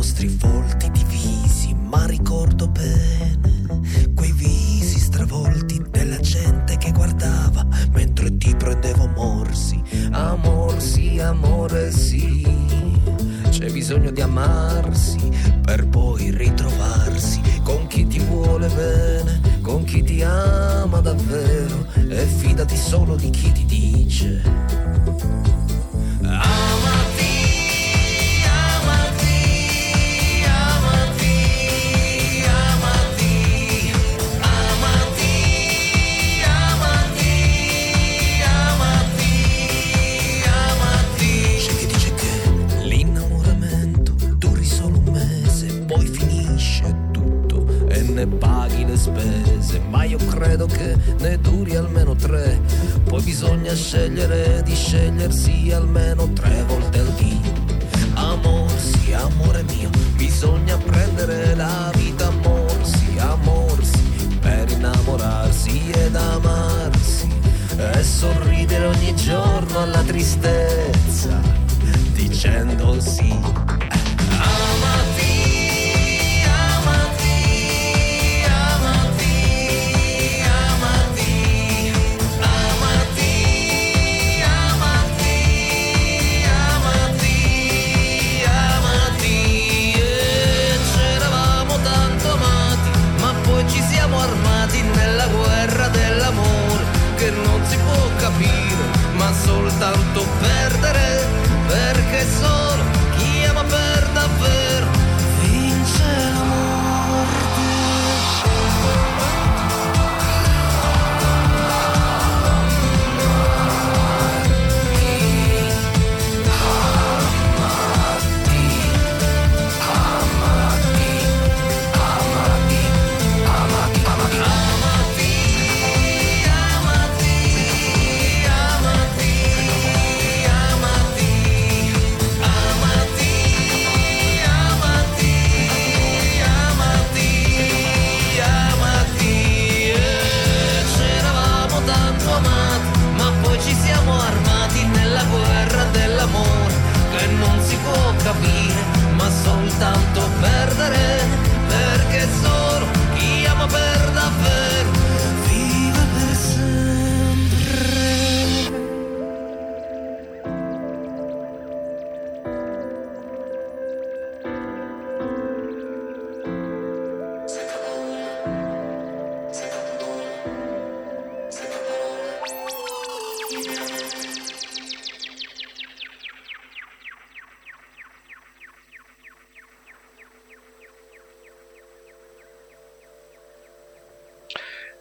nostri volti divisi, ma ricordo bene quei visi stravolti della gente che guardava mentre ti prendevo morsi. Amor sì, amore sì, c'è bisogno di amarsi per poi ritrovarsi con chi ti vuole bene, con chi ti ama davvero e fidati solo di chi ti dice. Amati. ne paghi le spese, ma io credo che ne duri almeno tre. Poi bisogna scegliere di scegliersi almeno tre volte al dì. Amor, sì, amore mio, bisogna prendere la vita, amor, sì, amor, sì, per innamorarsi ed amarsi e sorridere ogni giorno alla tristezza, dicendo sì. soltanto perdere perché sono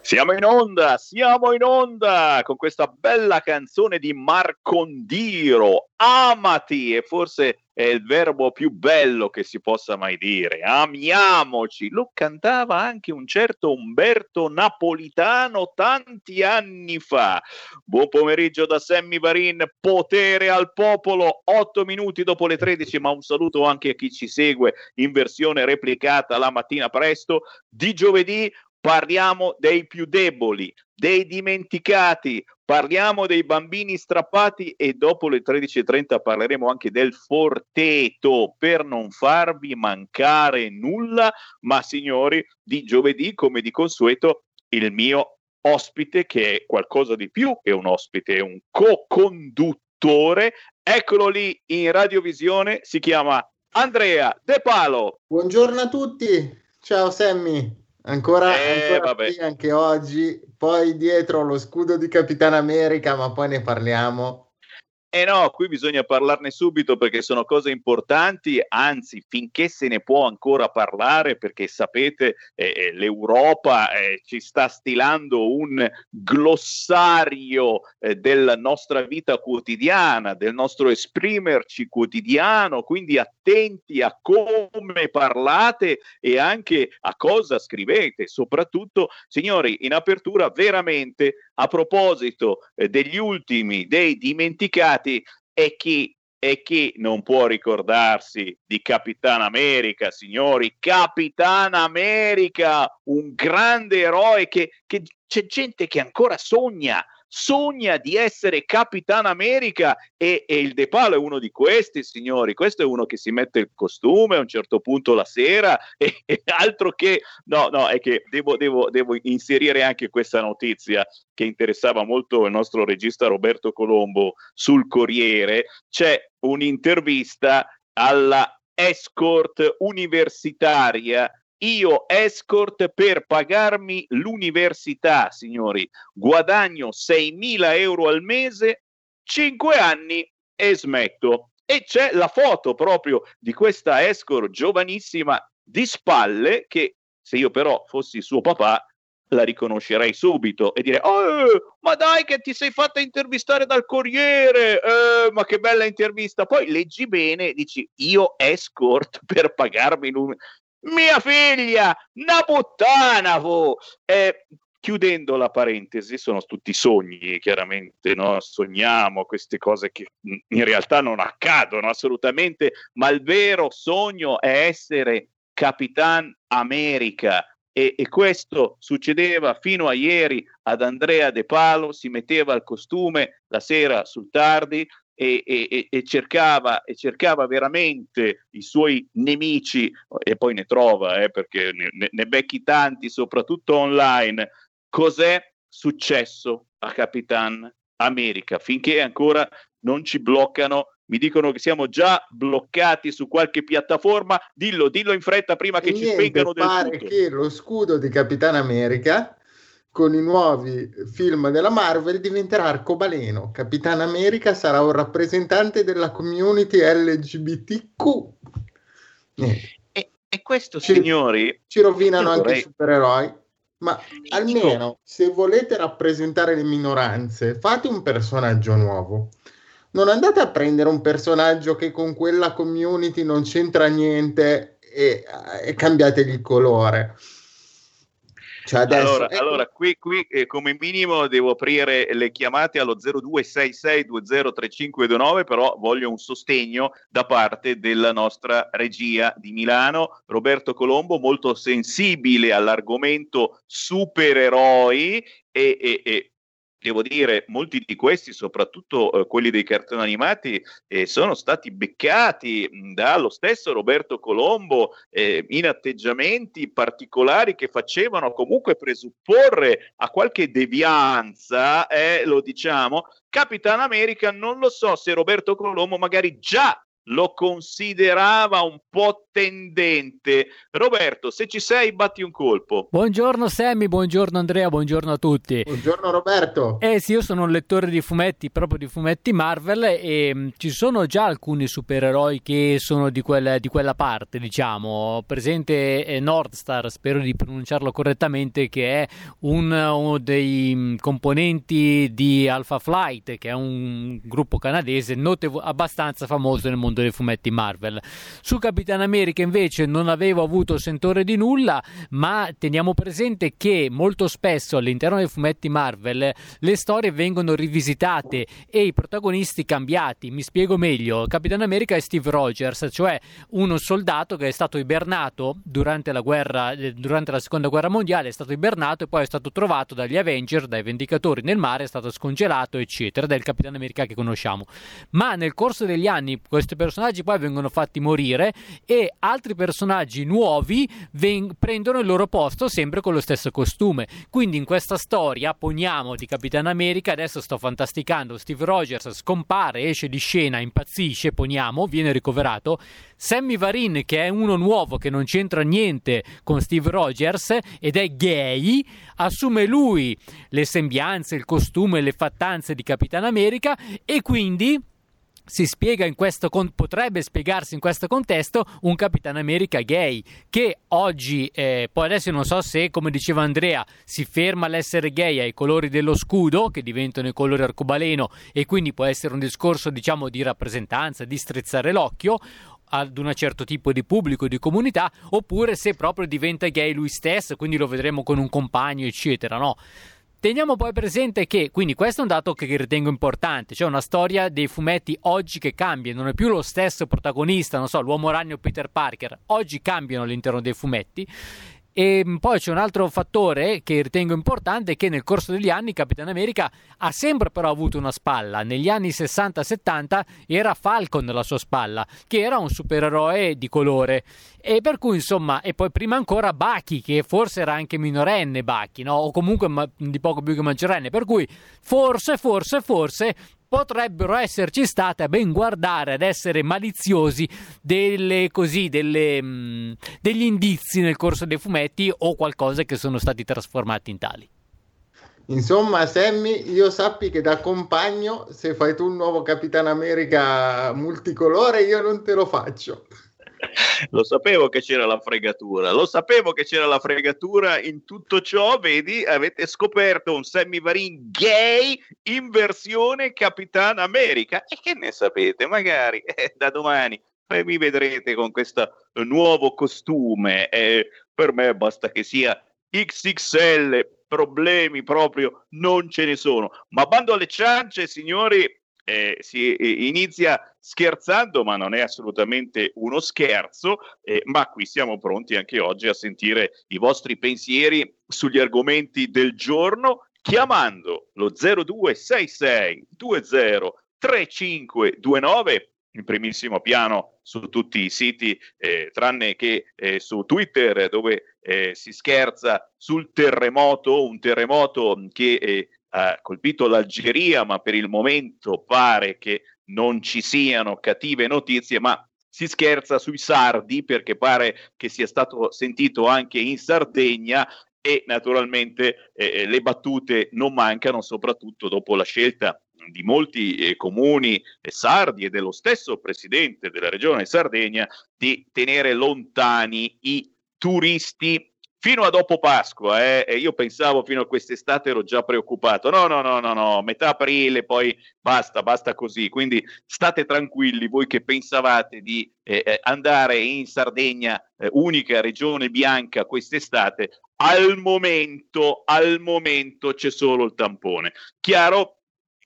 Siamo in onda, siamo in onda con questa bella canzone di Marcondiro, amati, e forse è il verbo più bello che si possa mai dire, amiamoci, lo cantava anche un certo Umberto Napolitano tanti anni fa. Buon pomeriggio da Sammy Varin, potere al popolo, 8 minuti dopo le 13, ma un saluto anche a chi ci segue in versione replicata la mattina presto di giovedì parliamo dei più deboli, dei dimenticati, parliamo dei bambini strappati e dopo le 13.30 parleremo anche del forteto per non farvi mancare nulla, ma signori, di giovedì come di consueto il mio ospite che è qualcosa di più che un ospite, è un co-conduttore, eccolo lì in radiovisione, si chiama Andrea De Palo. Buongiorno a tutti, ciao Sammy. Ancora, eh, ancora anche oggi, poi dietro lo scudo di Capitano America, ma poi ne parliamo. Eh no, qui bisogna parlarne subito perché sono cose importanti, anzi finché se ne può ancora parlare perché sapete eh, eh, l'Europa eh, ci sta stilando un glossario eh, della nostra vita quotidiana, del nostro esprimerci quotidiano, quindi attenti a come parlate e anche a cosa scrivete, soprattutto signori in apertura veramente a proposito eh, degli ultimi dei dimenticati stati e chi, e chi non può ricordarsi di Capitan America, signori? Capitan America, un grande eroe che, che c'è gente che ancora sogna sogna di essere Capitan America e, e, il De Palo è uno di questi, signori. Questo è uno che si mette il costume a un certo punto la sera e, e altro che... No, no, è che devo, devo, devo inserire anche questa notizia che interessava molto il nostro regista Roberto Colombo sul Corriere. C'è un'intervista alla escort universitaria io escort per pagarmi l'università, signori, guadagno 6.000 euro al mese, 5 anni e smetto. E c'è la foto proprio di questa escort giovanissima di spalle che se io però fossi suo papà la riconoscerei subito e dire oh, ma dai che ti sei fatta intervistare dal Corriere eh, ma che bella intervista poi leggi bene e dici io escort per pagarmi l'università mia figlia, una puttana, vo. Eh, chiudendo la parentesi, sono tutti sogni, chiaramente, no? sogniamo queste cose che in realtà non accadono assolutamente, ma il vero sogno è essere Capitan America. E, e questo succedeva fino a ieri ad Andrea De Palo, si metteva il costume la sera sul tardi, e, e, e, cercava, e, cercava, veramente i suoi nemici, e poi ne trova, eh, perché ne, ne, becchi tanti, soprattutto online. Cos'è successo a Capitan America? Finché ancora non ci bloccano, mi dicono che siamo già bloccati su qualche piattaforma. Dillo, dillo in fretta prima che niente, ci spengano del pare tutto. che lo scudo di Capitan America con i nuovi film della Marvel diventerà arcobaleno. Capitan America sarà un rappresentante della community LGBTQ. E, e, questo, ci, signori, ci rovinano anche vorrei... i supereroi. Ma almeno se volete rappresentare le minoranze, fate un personaggio nuovo. Non andate a prendere un personaggio che con quella community non c'entra niente e, e cambiategli il colore cioè adesso, allora, ecco. allora, qui, qui eh, come minimo devo aprire le chiamate allo 0266203529, però voglio un sostegno da parte della nostra regia di Milano, Roberto Colombo, molto sensibile all'argomento supereroi e, e, e devo dire, molti di questi, soprattutto eh, quelli dei cartoni animati, eh, sono stati beccati mh, dallo stesso Roberto Colombo eh, in atteggiamenti particolari che facevano comunque presupporre a qualche devianza, eh, lo diciamo. Capitan America, non lo so se Roberto Colombo magari già lo considerava un po' tendente. Roberto, se ci sei, batti un colpo. Buongiorno Sammy, buongiorno Andrea, buongiorno a tutti. Buongiorno Roberto. Eh sì, io sono un lettore di fumetti, proprio di fumetti Marvel e mh, mm, ci sono già alcuni supereroi che sono di, quel, di quella parte, diciamo. Presente eh, Nordstar, spero di pronunciarlo correttamente, che è un, uno dei mh, mm, componenti di Alpha Flight, che è un gruppo canadese notevo- abbastanza famoso nel mondo dei fumetti Marvel. Su Capitan America invece non avevo avuto sentore di nulla, ma teniamo presente che molto spesso all'interno dei fumetti Marvel le storie vengono rivisitate e i protagonisti cambiati. Mi spiego meglio. Capitan America è Steve Rogers, cioè uno soldato che è stato ibernato durante la guerra eh, durante la seconda guerra mondiale, è stato ibernato e poi è stato trovato dagli Avenger, dai Vendicatori nel mare, è stato scongelato, eccetera, del Capitan America che conosciamo. Ma nel corso degli anni queste personaggi poi vengono fatti morire e altri personaggi nuovi ven- prendono il loro posto sempre con lo stesso costume. Quindi in questa storia, poniamo di Capitan America, adesso sto fantasticando, Steve Rogers scompare, esce di scena, impazzisce, poniamo, viene ricoverato. Sammy Varin, che è uno nuovo che non c'entra niente con Steve Rogers ed è gay, assume lui le sembianze, il costume, le fattanze di Capitan America e quindi si spiega in questo con- potrebbe spiegarsi in questo contesto un Capitano America gay che oggi eh, poi adesso non so se come diceva Andrea si ferma all'essere gay ai colori dello scudo che diventano i colori arcobaleno e quindi può essere un discorso diciamo di rappresentanza di strizzare l'occhio ad un certo tipo di pubblico, di comunità, oppure se proprio diventa gay lui stesso, quindi lo vedremo con un compagno, eccetera, no? Teniamo poi presente che, quindi questo è un dato che ritengo importante, cioè una storia dei fumetti oggi che cambia, non è più lo stesso protagonista, non so, l'uomo ragno Peter Parker, oggi cambiano all'interno dei fumetti e poi c'è un altro fattore che ritengo importante che nel corso degli anni Capitan America ha sempre però avuto una spalla. Negli anni 60-70 era Falcon la sua spalla, che era un supereroe di colore. E per cui insomma, e poi prima ancora Bucky, che forse era anche minorenne Bucky, no? o comunque ma- di poco più che maggiorenne. Per cui forse, forse, forse potrebbero esserci state a ben guardare ad essere maliziosi delle, così, delle, mh, mm, degli indizi nel corso dei fumetti o qualcosa che sono stati trasformati in tali. Insomma, Sammy, io sappi che da compagno, se fai tu un nuovo Capitano America multicolore, io non te lo faccio. Lo sapevo che c'era la fregatura, lo sapevo che c'era la fregatura. In tutto ciò, vedi, avete scoperto un Sammy Varin gay in versione Capitan America. E che ne sapete, magari eh, da domani eh, mi vedrete con questo nuovo costume, eh, per me basta che sia XXL, problemi proprio non ce ne sono, ma bando alle ciance signori, eh, si eh, inizia scherzando, ma non è assolutamente uno scherzo, eh, ma qui siamo pronti anche oggi a sentire i vostri pensieri sugli argomenti del giorno chiamando lo 0266 20 3529 in primissimo piano su tutti i siti, eh, tranne che eh, su Twitter, dove eh, si scherza sul terremoto, un terremoto che eh, ha colpito l'Algeria, ma per il momento pare che non ci siano cattive notizie, ma si scherza sui sardi perché pare che sia stato sentito anche in Sardegna e naturalmente eh, le battute non mancano, soprattutto dopo la scelta di molti eh, comuni eh, sardi e dello stesso presidente della regione Sardegna di tenere lontani i turisti fino a dopo Pasqua, eh, e io pensavo fino a quest'estate ero già preoccupato. No, no, no, no, no, metà aprile, poi basta, basta così. Quindi state tranquilli voi che pensavate di eh, eh andare in Sardegna, eh, unica regione bianca quest'estate. Al momento, al momento c'è solo il tampone. Chiaro,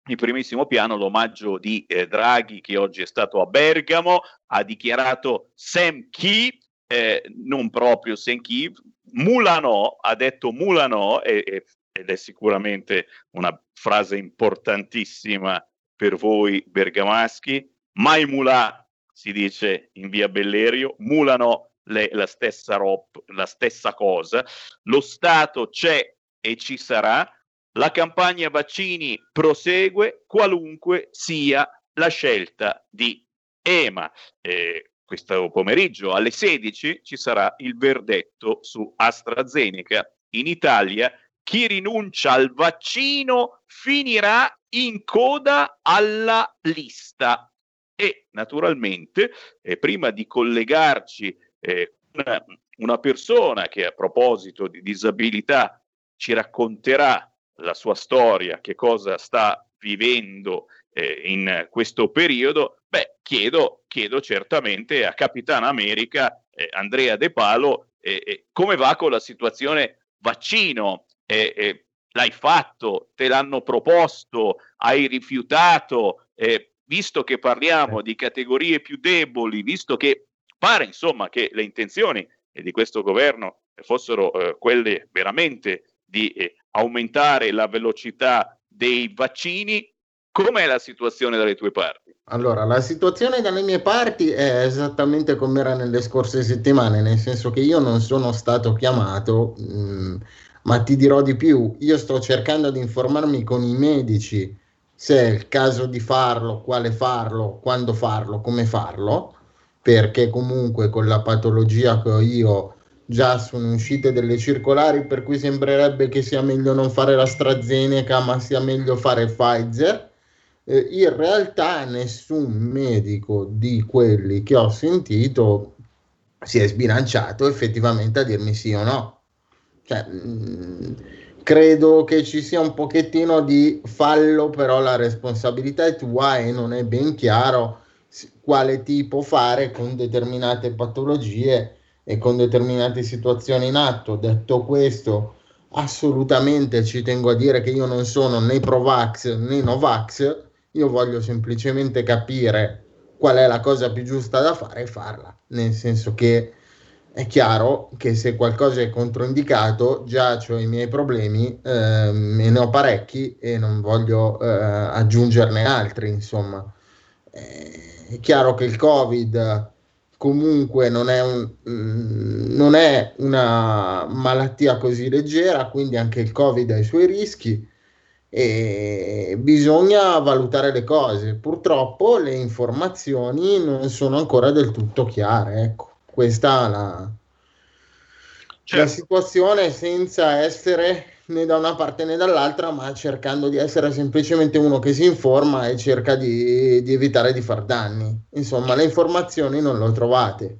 in primissimo piano l'omaggio di eh, Draghi che oggi è stato a Bergamo, ha dichiarato Sam Key, eh, non proprio Key, Mulano ha detto Mulano e, ed è sicuramente una frase importantissima per voi bergamaschi. Mai mulà si dice in via Bellerio, mulano le, la, stessa rob, la stessa cosa. Lo Stato c'è e ci sarà. La campagna vaccini prosegue qualunque sia la scelta di EMA. Eh, questo pomeriggio alle 16 ci sarà il verdetto su AstraZeneca. In Italia chi rinuncia al vaccino finirà in coda alla lista. E naturalmente, eh, prima di collegarci eh, una, una persona che a proposito di disabilità ci racconterà la sua storia, che cosa sta vivendo eh, in questo periodo, beh, chiedo, chiedo certamente a Capitan America, eh, Andrea De Palo, eh, come va con la situazione vaccino? l'hai fatto? Te l'hanno proposto? Hai rifiutato? visto che parliamo di categorie più deboli, visto che pare insomma che le intenzioni di questo governo fossero eh, quelle veramente di eh, aumentare la velocità dei vaccini, Com'è la situazione dalle tue parti? Allora, la situazione dalle mie parti è esattamente come era nelle scorse settimane, nel senso che io non sono stato chiamato, mh, mm, ma ti dirò di più, io sto cercando di informarmi con i medici se è il caso di farlo, quale farlo, quando farlo, come farlo, perché comunque con la patologia che ho io già sono uscite delle circolari per cui sembrerebbe che sia meglio non fare l'AstraZeneca, ma sia meglio fare Pfizer Eh, in realtà nessun medico di quelli che ho sentito si è sbilanciato effettivamente a dirmi sì o no. Cioè, mh, mm, credo che ci sia un pochettino di fallo, però la responsabilità è tua e non è ben chiaro quale tipo fare con determinate patologie e con determinate situazioni in atto. Detto questo, assolutamente ci tengo a dire che io non sono né Provax né Novax, io voglio semplicemente capire qual è la cosa più giusta da fare e farla, nel senso che è chiaro che se qualcosa è controindicato, già ho i miei problemi eh, e ne ho parecchi e non voglio eh, aggiungerne altri, insomma. Eh, è chiaro che il Covid comunque non è, un, mm, non è una malattia così leggera, quindi anche il Covid ha i suoi rischi e bisogna valutare le cose. Purtroppo le informazioni non sono ancora del tutto chiare, ecco questa la, certo. la situazione senza essere né da una parte né dall'altra, ma cercando di essere semplicemente uno che si informa e cerca di, di evitare di far danni. Insomma, le informazioni non le trovate.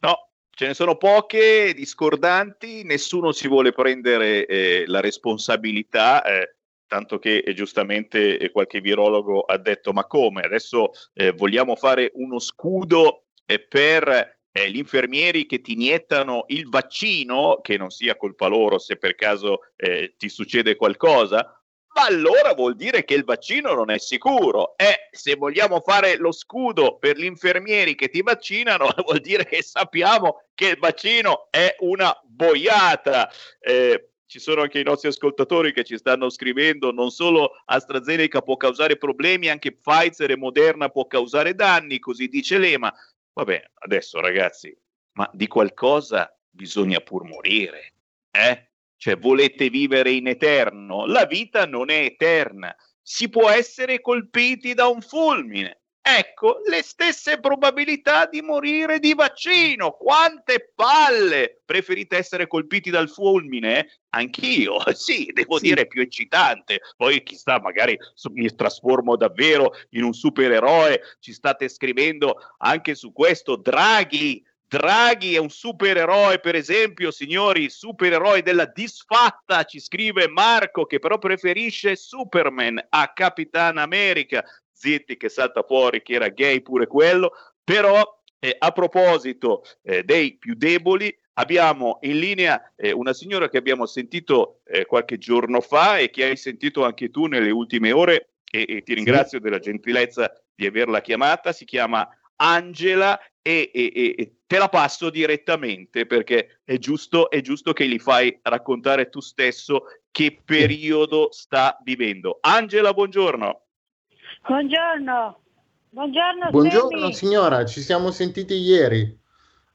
No, ce ne sono poche discordanti, nessuno si vuole prendere eh, la responsabilità. Eh, tanto che eh, giustamente eh, qualche virologo ha detto ma come adesso eh, vogliamo fare uno scudo eh, per eh, gli infermieri che ti iniettano il vaccino, che non sia colpa loro se per caso eh, ti succede qualcosa, ma allora vuol dire che il vaccino non è sicuro. E se vogliamo fare lo scudo per gli infermieri che ti vaccinano, vuol dire che sappiamo che il vaccino è una boiata. Eh, ci sono anche i nostri ascoltatori che ci stanno scrivendo, non solo AstraZeneca può causare problemi, anche Pfizer e Moderna può causare danni, così dice Lema. Vabbè, adesso ragazzi, ma di qualcosa bisogna pur morire, eh? Cioè, volete vivere in eterno? La vita non è eterna. Si può essere colpiti da un fulmine. Ecco, le stesse probabilità di morire di vaccino. Quante palle! Preferite essere colpiti dal fulmine? Anch'io, sì, devo sì. dire più eccitante. Poi chissà, magari mi trasformo davvero in un supereroe. Ci state scrivendo anche su questo. Draghi, Draghi è un supereroe, per esempio, signori, supereroe della disfatta, ci scrive Marco, che però preferisce Superman a Capitan America. Zitti che salta fuori che era gay pure quello, però eh, a proposito eh, dei più deboli, abbiamo in linea eh, una signora che abbiamo sentito eh, qualche giorno fa e che hai sentito anche tu nelle ultime ore e, e ti ringrazio sì. della gentilezza di averla chiamata, si chiama Angela e, e, e, te la passo direttamente perché è giusto, è giusto che gli fai raccontare tu stesso che periodo sta vivendo. Angela, buongiorno. Buongiorno. Buongiorno, Buongiorno signora, ci siamo sentiti ieri.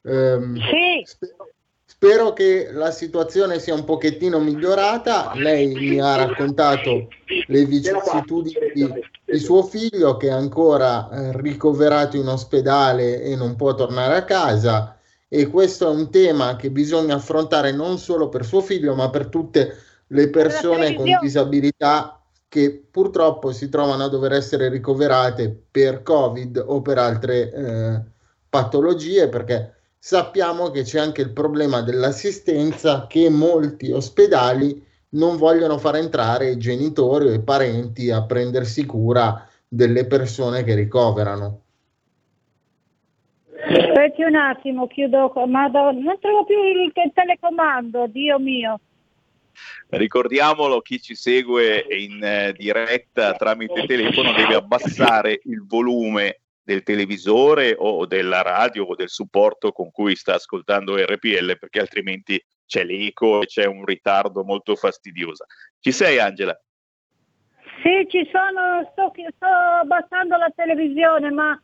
Um, sì. Spero, spero, che la situazione sia un pochettino migliorata. Lei mi ha raccontato le vicissitudini di, di suo figlio che è ancora eh, ricoverato in ospedale e non può tornare a casa. E questo è un tema che bisogna affrontare non solo per suo figlio, ma per tutte le persone con disabilità che purtroppo si trovano a dover essere ricoverate per Covid o per altre eh, patologie, perché sappiamo che c'è anche il problema dell'assistenza che molti ospedali non vogliono far entrare i genitori o i parenti a prendersi cura delle persone che ricoverano. Aspetti un attimo, chiudo, ma non trovo più il telecomando, Dio mio. Ricordiamolo, chi ci segue in eh, diretta tramite telefono deve abbassare il volume del televisore o della radio o del supporto con cui sta ascoltando RPL perché altrimenti c'è l'eco e c'è un ritardo molto fastidioso. Ci sei Angela? Sì, ci sono, sto, sto abbassando la televisione ma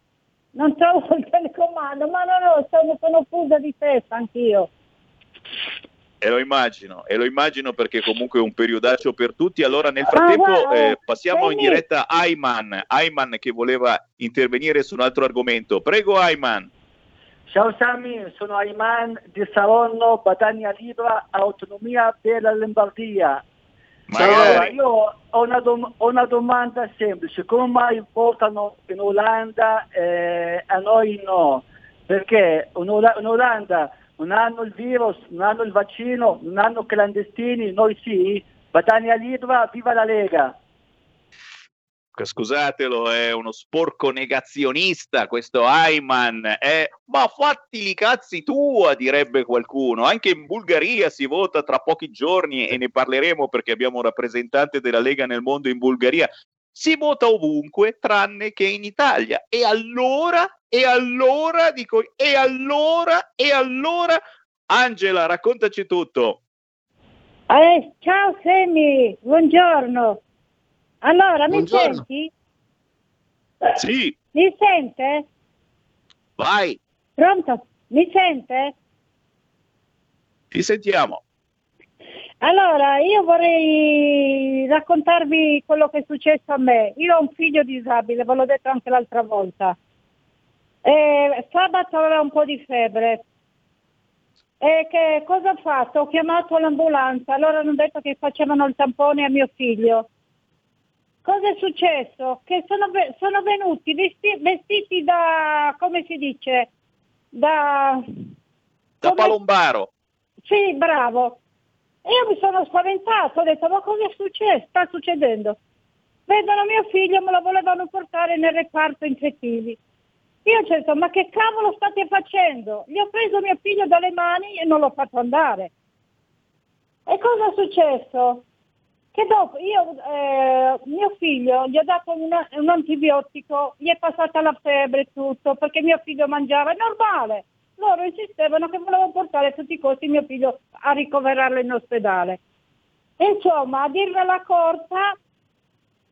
non trovo il telecomando, ma no, no, sono, sono fusa di testa anch'io. E lo immagino, e lo immagino perché comunque è un periodaccio per tutti. Allora nel frattempo eh, passiamo in diretta a Ayman, Ayman che voleva intervenire su un altro argomento. Prego Ayman. Ciao Sami, sono Ayman di Saronno, Badania Libra, Autonomia della Lombardia. Allora, io ho una, dom- ho una, domanda semplice, come mai votano in Olanda e eh, a noi no? Perché in, Ola- in Olanda non hanno il virus, non hanno il vaccino, non hanno clandestini, noi sì, Badania Lidva, viva la Lega! scusatelo, è uno sporco negazionista questo Ayman, è, ma fatti i cazzi tua, direbbe qualcuno. Anche in Bulgaria si vota tra pochi giorni e ne parleremo perché abbiamo un rappresentante della Lega nel mondo in Bulgaria. Si vota ovunque tranne che in Italia. E allora, e allora, dico, e allora, e allora, Angela, raccontaci tutto. Eh, ciao Semi, buongiorno. Allora, Buongiorno. mi senti? Sì. Mi sente? Vai. Pronto? Mi sente? Ti sentiamo. Allora, io vorrei raccontarvi quello che è successo a me. Io ho un figlio disabile, ve l'ho detto anche l'altra volta. E sabato aveva un po' di febbre. E che cosa ho fatto? Ho chiamato l'ambulanza, allora hanno detto che facevano il tampone a mio figlio. Cosa è successo? Che sono, sono venuti vesti, vestiti da, come si dice, da... Da come... palombaro. Sì, bravo. E io mi sono spaventato, ho detto ma cosa è successo? Sta succedendo? Vedono mio figlio, me lo volevano portare nel reparto infettivi. Io ho detto ma che cavolo state facendo? Gli ho preso mio figlio dalle mani e non l'ho fatto andare. E cosa è successo? che dopo io, eh, mio figlio gli ho dato una, un antibiotico, gli è passata la febbre e tutto, perché mio figlio mangiava, è normale. Loro insistevano che volevano portare a tutti i costi mio figlio a ricoverarlo in ospedale. Insomma, a dirvela corta,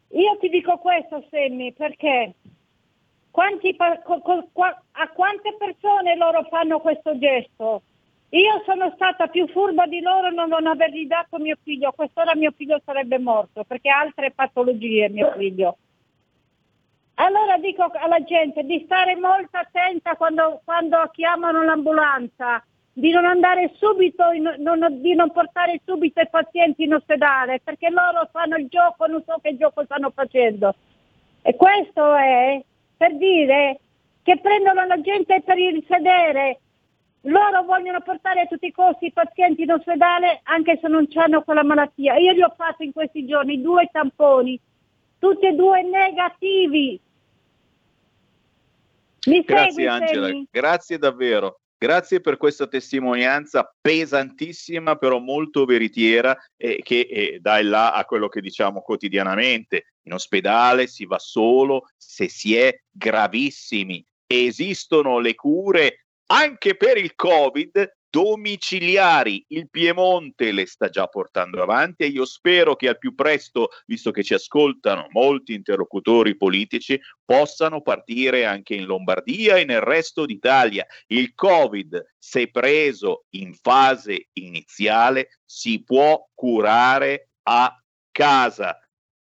io ti dico questo, Semmi, perché quanti, a quante persone loro fanno questo gesto? Io sono stata più furba di loro non, non avergli dato mio figlio, a quest'ora mio figlio sarebbe morto perché ha altre patologie mio figlio. Allora dico alla gente di stare molto attenta quando, quando chiamano l'ambulanza, di non andare subito, in, non, di non portare subito i pazienti in ospedale perché loro fanno il gioco, non so che gioco stanno facendo. E questo è per dire che prendono la gente per il sedere loro vogliono portare a tutti i costi i pazienti in ospedale anche se non hanno quella malattia. Io gli ho fatto in questi giorni due tamponi, tutti e due negativi. Mi grazie segui, Angela, segui? grazie davvero. Grazie per questa testimonianza pesantissima, però molto veritiera, eh, che eh, dà il là a quello che diciamo quotidianamente. In ospedale si va solo se si è gravissimi. Esistono le cure anche per il Covid domiciliari. Il Piemonte le sta già portando avanti e io spero che al più presto, visto che ci ascoltano molti interlocutori politici, possano partire anche in Lombardia e nel resto d'Italia. Il Covid, se preso in fase iniziale, si può curare a casa.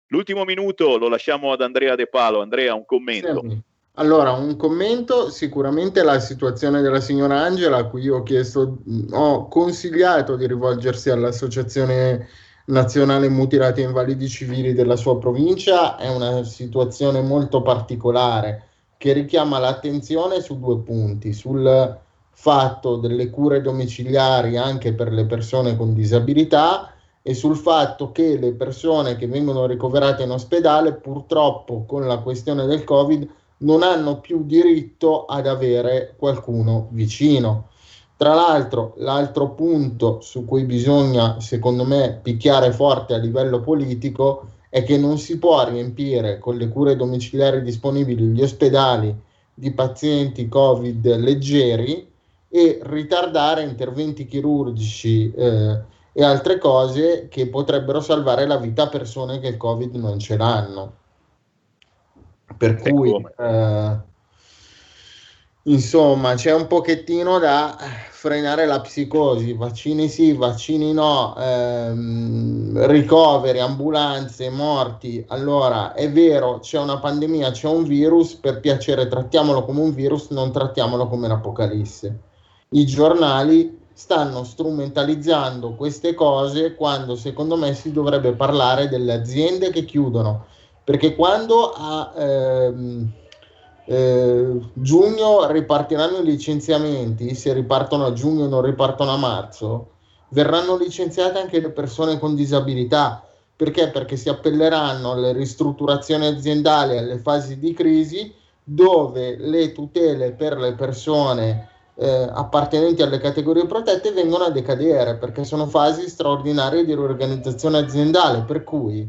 L'ultimo minuto lo lasciamo ad Andrea De Palo. Andrea, un commento. Sì. Allora, un commento, sicuramente la situazione della signora Angela, a cui ho chiesto, ho consigliato di rivolgersi all'Associazione Nazionale Mutilati e Invalidi Civili della sua provincia, è una situazione molto particolare che richiama l'attenzione su due punti, sul fatto delle cure domiciliari anche per le persone con disabilità e sul fatto che le persone che vengono ricoverate in ospedale purtroppo con la questione del Covid non hanno più diritto ad avere qualcuno vicino. Tra l'altro, l'altro punto su cui bisogna, secondo me, picchiare forte a livello politico è che non si può riempire con le cure domiciliari disponibili gli ospedali di pazienti Covid leggeri e ritardare interventi chirurgici eh, e altre cose che potrebbero salvare la vita a persone che il Covid non ce l'hanno. Per cui, eh, insomma, c'è un pochettino da frenare la psicosi, vaccini sì, vaccini no, ehm, ricoveri, ambulanze, morti. Allora, è vero, c'è una pandemia, c'è un virus, per piacere trattiamolo come un virus, non trattiamolo come un'apocalisse. I giornali stanno strumentalizzando queste cose quando secondo me si dovrebbe parlare delle aziende che chiudono, perché quando a ehm, eh, giugno ripartiranno i licenziamenti, se ripartono a giugno e non ripartono a marzo, verranno licenziate anche le persone con disabilità. Perché? Perché si appelleranno alle ristrutturazioni aziendali, alle fasi di crisi, dove le tutele per le persone eh, appartenenti alle categorie protette vengono a decadere, perché sono fasi straordinarie di riorganizzazione aziendale, per cui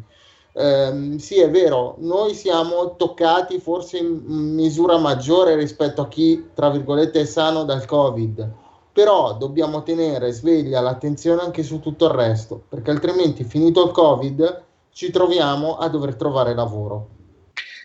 ehm, sì è vero, noi siamo toccati forse in misura maggiore rispetto a chi, tra virgolette, è sano dal Covid, però dobbiamo tenere sveglia l'attenzione anche su tutto il resto, perché altrimenti finito il Covid ci troviamo a dover trovare lavoro.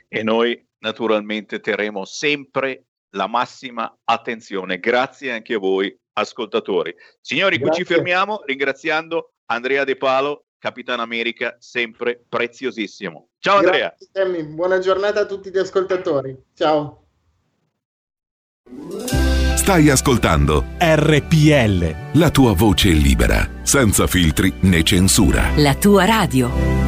E noi naturalmente terremo sempre la massima attenzione. Grazie anche a voi ascoltatori. Signori, Grazie. qui ci fermiamo ringraziando Andrea De Palo, Capitano America, sempre preziosissimo. Ciao Andrea. Grazie, Buona giornata a tutti gli ascoltatori. Ciao. Stai ascoltando RPL. La tua voce libera, senza filtri né censura. La tua radio.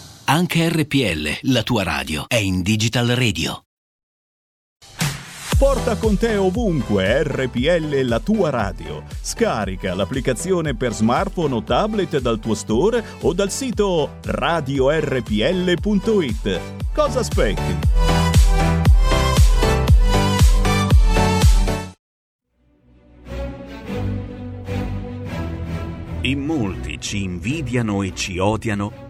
Anche RPL, la tua radio, è in Digital Radio. Porta con te ovunque RPL la tua radio. Scarica l'applicazione per smartphone o tablet dal tuo store o dal sito radiorpl.it. Cosa aspetti? In molti ci invidiano e ci odiano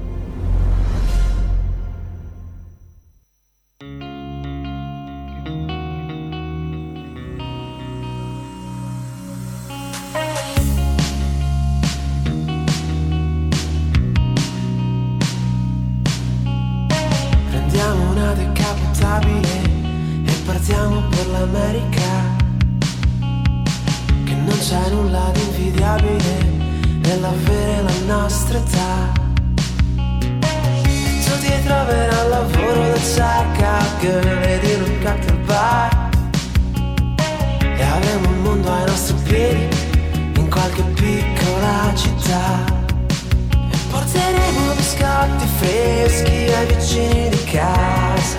Età. Tu ti troverai al lavoro da checkout girl ed in un cocktail bar. E avremo il mondo ai nostri piedi in qualche piccola città. E porteremo biscotti freschi ai vicini di casa.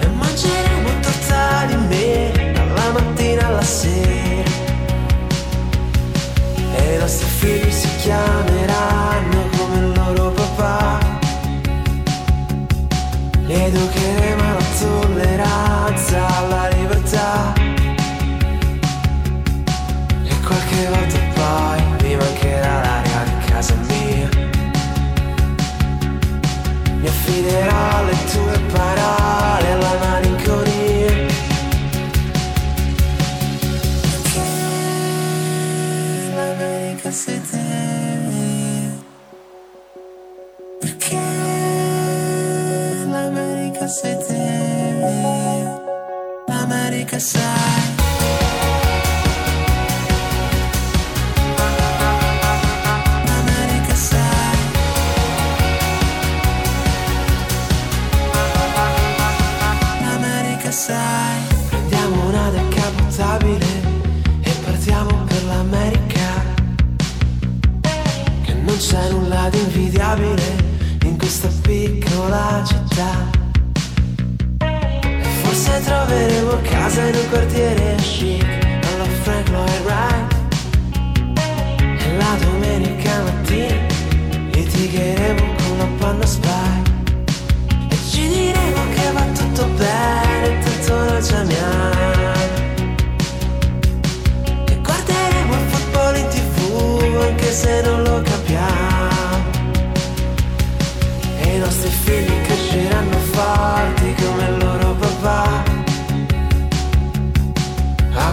E mangeremo torta di me dalla mattina alla sera. E i nostri figli si chiameranno come il loro papà. Educheremo alla tolleranza, alla libertà. E qualche volta poi mi mancherà l'aria di casa mia. Mi affiderò alle tue parole, alla malinconia. L'America sei te. L'America sai. Sai. Prendiamo una decapotabile e partiamo per l'America. Che non c'è nulla di invidiabile in questa piccola città. Forse troveremo casa in un quartiere chic alla Frank Lloyd Wright. E la domenica mattina litigheremo con la panna spy. E ci diremo che va tutto bene, tanto noi ci amiamo. E guarderemo il football in tv anche se non lo capiamo. E i nostri figli cresceranno forti come loro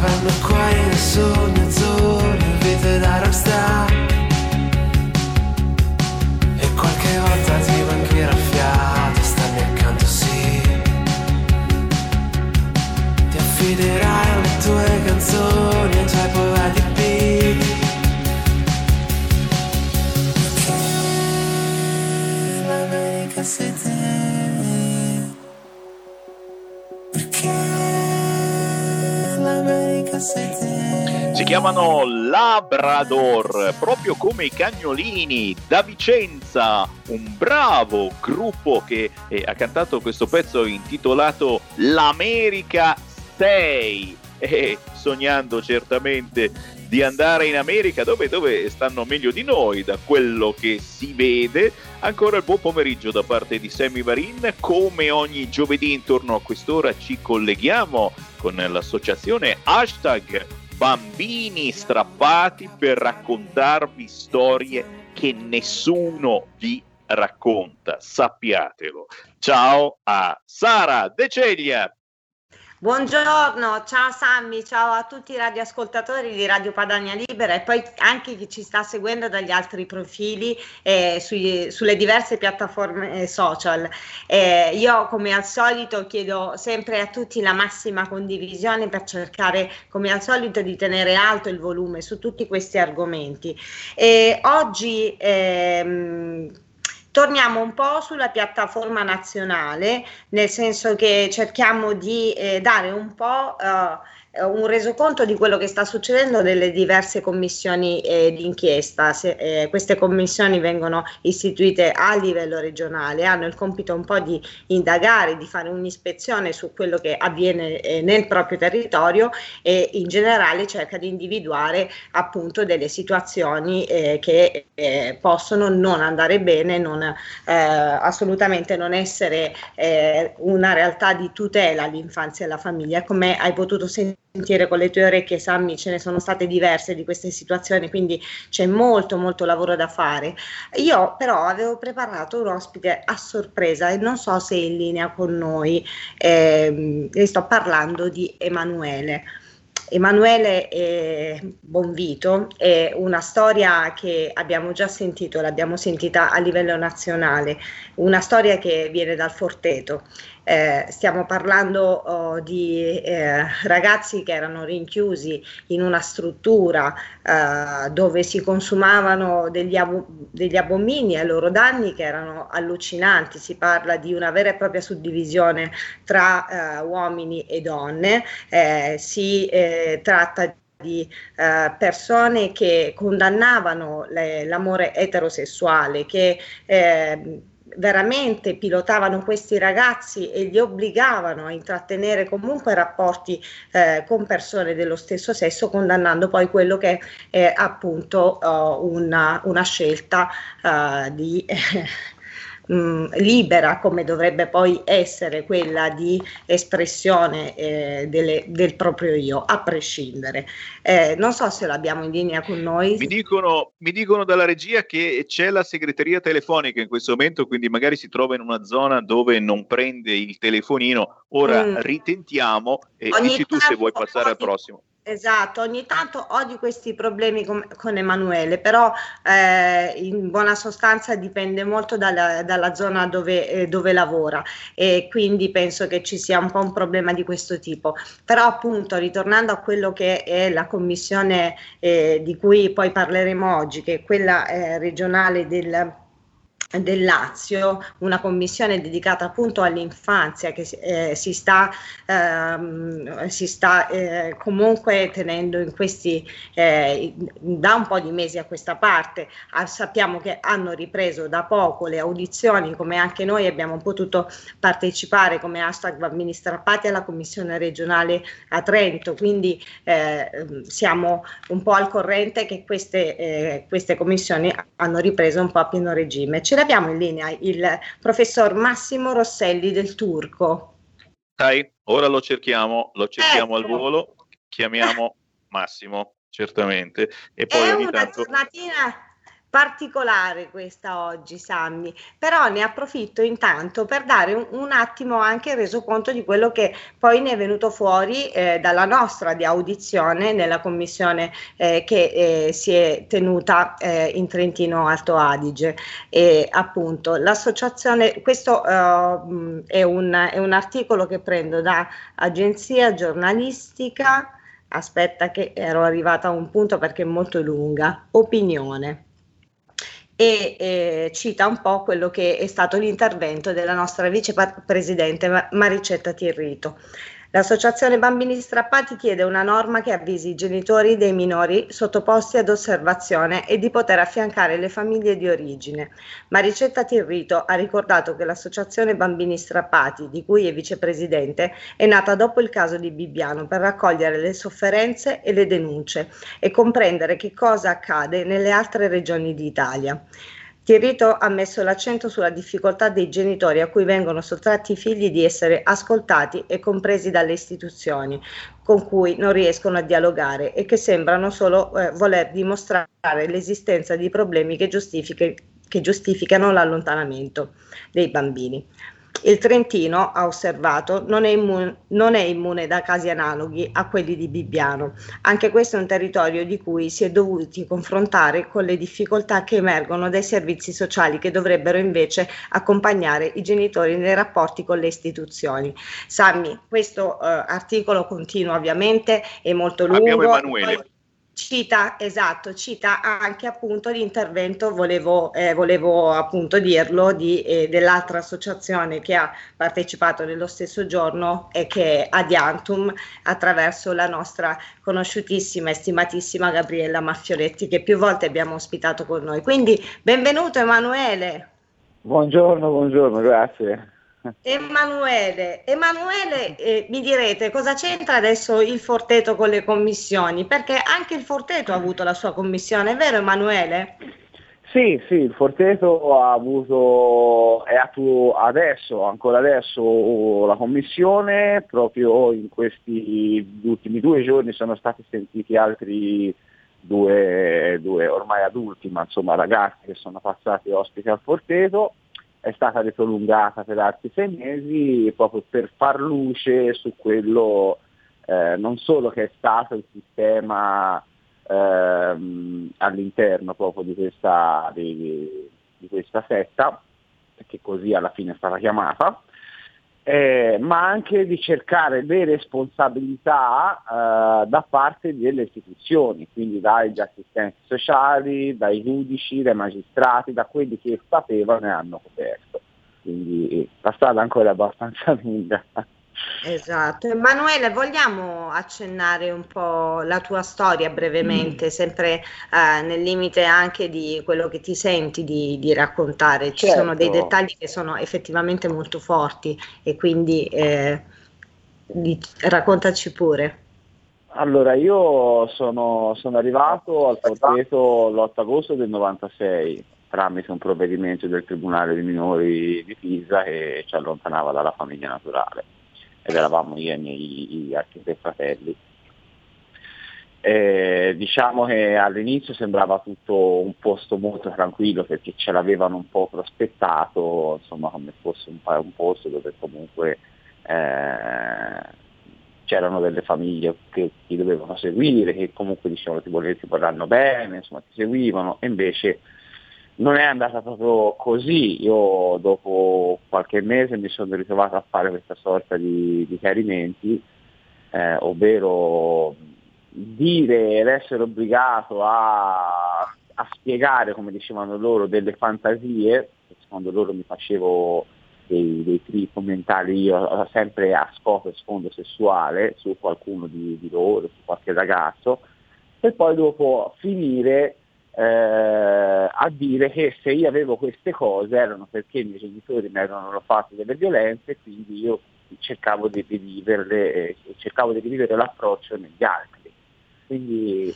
vanno qua in sognazzone, vita da rockstar. E qualche volta ti mancherà fiato, starmi accanto sì. Ti affiderai alle tue canzoni, ai tuoi poeti beat L'America City Si chiamano Labrador, proprio come i cagnolini da Vicenza, un bravo gruppo che eh, ha cantato questo pezzo intitolato L'America 6 e sognando certamente di andare in America dove, dove stanno meglio di noi da quello che si vede. Ancora il buon pomeriggio da parte di Sammy Varin, come ogni giovedì intorno a quest'ora ci colleghiamo con l'associazione hashtag bambini strappati per raccontarvi storie che nessuno vi racconta, sappiatelo. Ciao a Sara De Ceglia. Buongiorno, ciao Sammy, ciao a tutti i radioascoltatori di Radio Padania Libera e poi anche chi ci sta seguendo dagli altri profili eh, sui, sulle diverse piattaforme eh, social. Eh, io come al solito chiedo sempre a tutti la massima condivisione per cercare come al solito di tenere alto il volume su tutti questi argomenti. oggi ehm, torniamo un po' sulla piattaforma nazionale, nel senso che cerchiamo di eh, dare un po' eh, un resoconto di quello che sta succedendo nelle diverse commissioni eh, d'inchiesta. Se, eh, queste commissioni vengono istituite a livello regionale, hanno il compito un po' di indagare, di fare un'ispezione su quello che avviene eh, nel proprio territorio e in generale cerca di individuare appunto delle situazioni eh, che eh, possono non andare bene, non, assolutamente non essere una realtà di tutela all'infanzia e alla famiglia, come hai potuto sentire sentire con le tue orecchie, Sammy, ce ne sono state diverse di queste situazioni, quindi c'è molto molto lavoro da fare. Io però avevo preparato un ospite a sorpresa e non so se è in linea con noi, eh, sto parlando di Emanuele. Emanuele Bonvito è una storia che abbiamo già sentito, l'abbiamo sentita a livello nazionale, una storia che viene dal Forteto eh, stiamo parlando oh, di eh, ragazzi che erano rinchiusi in una struttura eh, dove si consumavano degli, ab- degli abomini ai loro danni che erano allucinanti. Si parla di una vera e propria suddivisione tra eh, uomini e donne. Eh, si eh, tratta di eh, persone che condannavano le, l'amore eterosessuale, che eh, veramente pilotavano questi ragazzi e li obbligavano a intrattenere comunque rapporti eh, con persone dello stesso sesso, condannando poi quello che è appunto uh, una, una, scelta uh, di mh, mm, libera come dovrebbe poi essere quella di espressione eh, delle, del proprio io, a prescindere. Eh, non so se l'abbiamo in linea con noi. Mi dicono, mi dicono dalla regia che c'è la segreteria telefonica in questo momento, quindi magari si trova in una zona dove non prende il telefonino. Ora mm. ritentiamo e Ogni dici tu se vuoi passare al prossimo. Esatto, ogni tanto ho di questi problemi con, con Emanuele, però eh, in buona sostanza dipende molto dalla, dalla zona dove, eh, dove, lavora e quindi penso che ci sia un po' un problema di questo tipo. Però appunto ritornando a quello che è la commissione eh, di cui poi parleremo oggi, che è quella eh, regionale del del Lazio, una commissione dedicata appunto all'infanzia che eh, si sta, ehm, si sta eh, comunque tenendo in questi eh, da un po' di mesi a questa parte. Ah, sappiamo che hanno ripreso da poco le audizioni, come anche noi abbiamo potuto partecipare come hashtag bambini strappati alla commissione regionale a Trento, quindi eh, siamo un po' al corrente che queste, eh, queste commissioni hanno ripreso un po' a pieno regime. Ce abbiamo in linea il professor Massimo Rosselli del Turco. Dai, ora lo cerchiamo, lo cerchiamo ecco. al volo, chiamiamo Massimo, certamente. E poi È una tanto... giornatina particolare questa oggi, Sammy, però ne approfitto intanto per dare un, un attimo anche resoconto di quello che poi ne è venuto fuori eh, dalla nostra di audizione nella commissione eh, che eh, si è tenuta eh, in Trentino Alto Adige. E appunto l'associazione, questo uh, è, un, è un articolo che prendo da agenzia giornalistica aspetta che ero arrivata a un punto perché è molto lunga, opinione. E eh, cita un po' quello che è stato l'intervento della nostra vicepresidente Maricetta Tirrito. L'associazione Bambini Strappati chiede una norma che avvisi i genitori dei minori sottoposti ad osservazione e di poter affiancare le famiglie di origine. Maricetta Tirrito ha ricordato che l'associazione Bambini Strappati, di cui è vicepresidente, è nata dopo il caso di Bibbiano per raccogliere le sofferenze e le denunce e comprendere che cosa accade nelle altre regioni d'Italia. Tirrito ha messo l'accento sulla difficoltà dei genitori a cui vengono sottratti i figli di essere ascoltati e compresi dalle istituzioni con cui non riescono a dialogare e che sembrano solo eh, voler dimostrare l'esistenza di problemi che, che giustificano l'allontanamento dei bambini. Il Trentino, ha osservato, non è, immune, non è, immune, da casi analoghi a quelli di Bibbiano. Anche questo è un territorio di cui si è dovuti confrontare con le difficoltà che emergono dai servizi sociali che dovrebbero invece accompagnare i genitori nei rapporti con le istituzioni. Sammy, questo uh, articolo continua ovviamente, è molto lungo. Abbiamo Emanuele. Cita, esatto, cita anche appunto l'intervento, volevo, eh, volevo appunto dirlo, di, eh, dell'altra associazione che ha partecipato nello stesso giorno e che è Adiantum attraverso la nostra conosciutissima e stimatissima Gabriella Maffioletti che più volte abbiamo ospitato con noi. Quindi benvenuto Emanuele. Buongiorno, buongiorno, grazie. Emanuele, Emanuele eh, mi direte cosa c'entra adesso il Forteto con le commissioni? Perché anche il Forteto ha avuto la sua commissione, è vero Emanuele? Sì, sì, il Forteto ha avuto, è attuo adesso, ancora adesso la commissione, proprio in questi ultimi due giorni sono stati sentiti altri due, due ormai adulti, ma insomma ragazzi che sono passati ospiti al Forteto è stata riprolungata per altri sei mesi proprio per far luce su quello eh, non solo che è stato il sistema ehm, all'interno proprio di questa, di, di questa setta, che così alla fine è stata chiamata, eh, ma anche di cercare le responsabilità eh, da parte delle istituzioni, quindi dagli assistenti sociali, dai giudici, dai magistrati, da quelli che sapevano e hanno coperto. Quindi la strada ancora è abbastanza lunga. Esatto. Emanuele, vogliamo accennare un po' la tua storia brevemente, mm. sempre eh, nel limite anche di quello che ti senti di, di raccontare. Ci certo. sono dei certo. dettagli che sono effettivamente molto forti e quindi eh, di, raccontaci pure. Allora, io sono, sono arrivato al Forteto l'8 agosto del 96 tramite un provvedimento del Tribunale dei minori di Pisa che ci allontanava dalla famiglia naturale ed eravamo io e i miei altri tre fratelli. Eh, diciamo che all'inizio sembrava tutto un posto molto tranquillo perché ce l'avevano un po' prospettato, insomma come fosse un, un posto dove comunque eh, c'erano delle famiglie che ti dovevano seguire, che comunque dicevano ti, vorranno bene, insomma ti seguivano, e invece non è andata proprio così, io dopo qualche mese mi sono ritrovato a fare questa sorta di, di chiarimenti, eh, ovvero dire ed essere obbligato a, a, spiegare, come dicevano loro, delle fantasie, secondo loro mi facevo dei, dei trip mentali io sempre a scopo e sfondo sessuale su qualcuno di, di loro, su qualche ragazzo, e poi dopo finire eh, a dire che se io avevo queste cose erano perché i miei genitori mi avevano fatto delle violenze e quindi io cercavo di riviverle, eh, cercavo di rivivere l'approccio negli altri. Quindi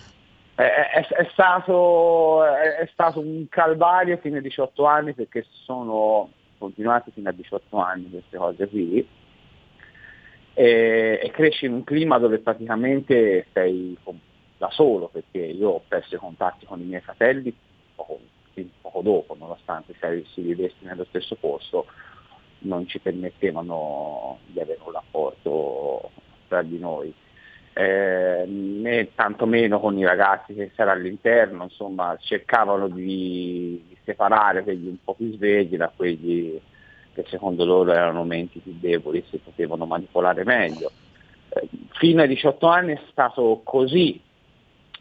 è, è, è, stato, è, stato, un calvario fino a 18 anni perché sono continuati fino a 18 anni queste cose qui e, e cresci in un clima dove praticamente sei da solo perché io ho perso i contatti con i miei fratelli poco, poco dopo, nonostante si vivessi nello stesso posto, non ci permettevano di avere un rapporto tra di noi. Eh, né tantomeno con i ragazzi che c'erano all'interno, insomma cercavano di, di separare quelli un po' più svegli da quelli che secondo loro erano menti più deboli si potevano manipolare meglio. Eh, fino ai 18 anni è stato così,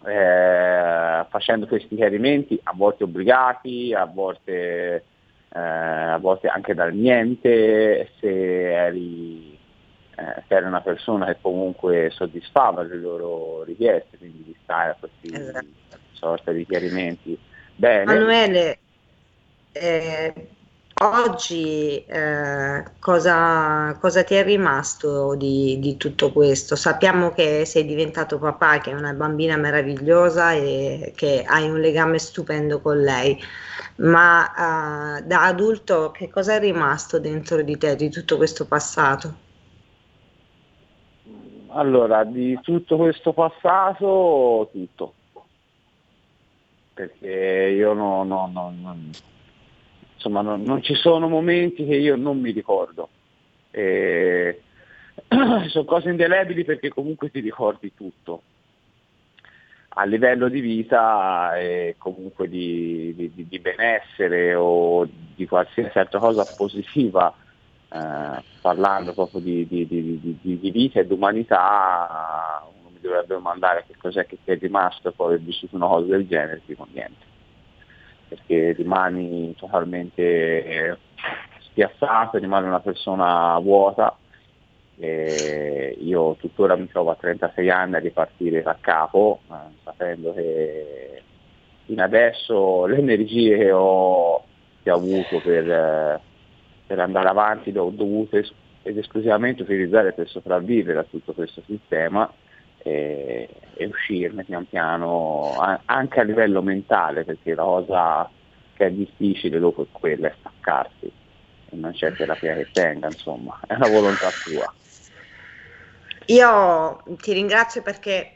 eh, facendo questi chiarimenti, a volte obbligati, a volte, eh, a volte anche dal niente, se eri, eh, se eri, una persona che comunque soddisfava le loro richieste, quindi di stare a questi esatto. sorta di chiarimenti. Bene. Emanuele, eh, Oggi eh, cosa, cosa, ti è rimasto di, di, tutto questo? Sappiamo che sei diventato papà, che è una bambina meravigliosa e che hai un legame stupendo con lei, ma eh, da adulto che cosa è rimasto dentro di te di tutto questo passato? Allora, di tutto questo passato, tutto. Perché io non... No, no, no, insomma non, non, ci sono momenti che io non mi ricordo. E, sono cose indelebili perché comunque ti ricordi tutto a livello di vita e comunque di, di, di benessere o di qualsiasi altra cosa positiva, eh, parlando proprio di, di, vita e di umanità, uno mi dovrebbe domandare che cos'è che ti è rimasto poi aver vissuto una cosa del genere, dico niente perché rimani totalmente spiazzato, rimani una persona vuota. E io tuttora mi trovo a 36 anni a ripartire da capo, eh, sapendo che fino adesso le energie che ho, che ho avuto per, per, andare avanti le ho dovute ed esclusivamente utilizzare per sopravvivere a tutto questo sistema e, e uscirne pian piano anche a livello mentale perché la cosa che è difficile dopo è quella, è staccarsi e non c'è terapia che tenga, insomma, è una volontà tua. Io ti ringrazio perché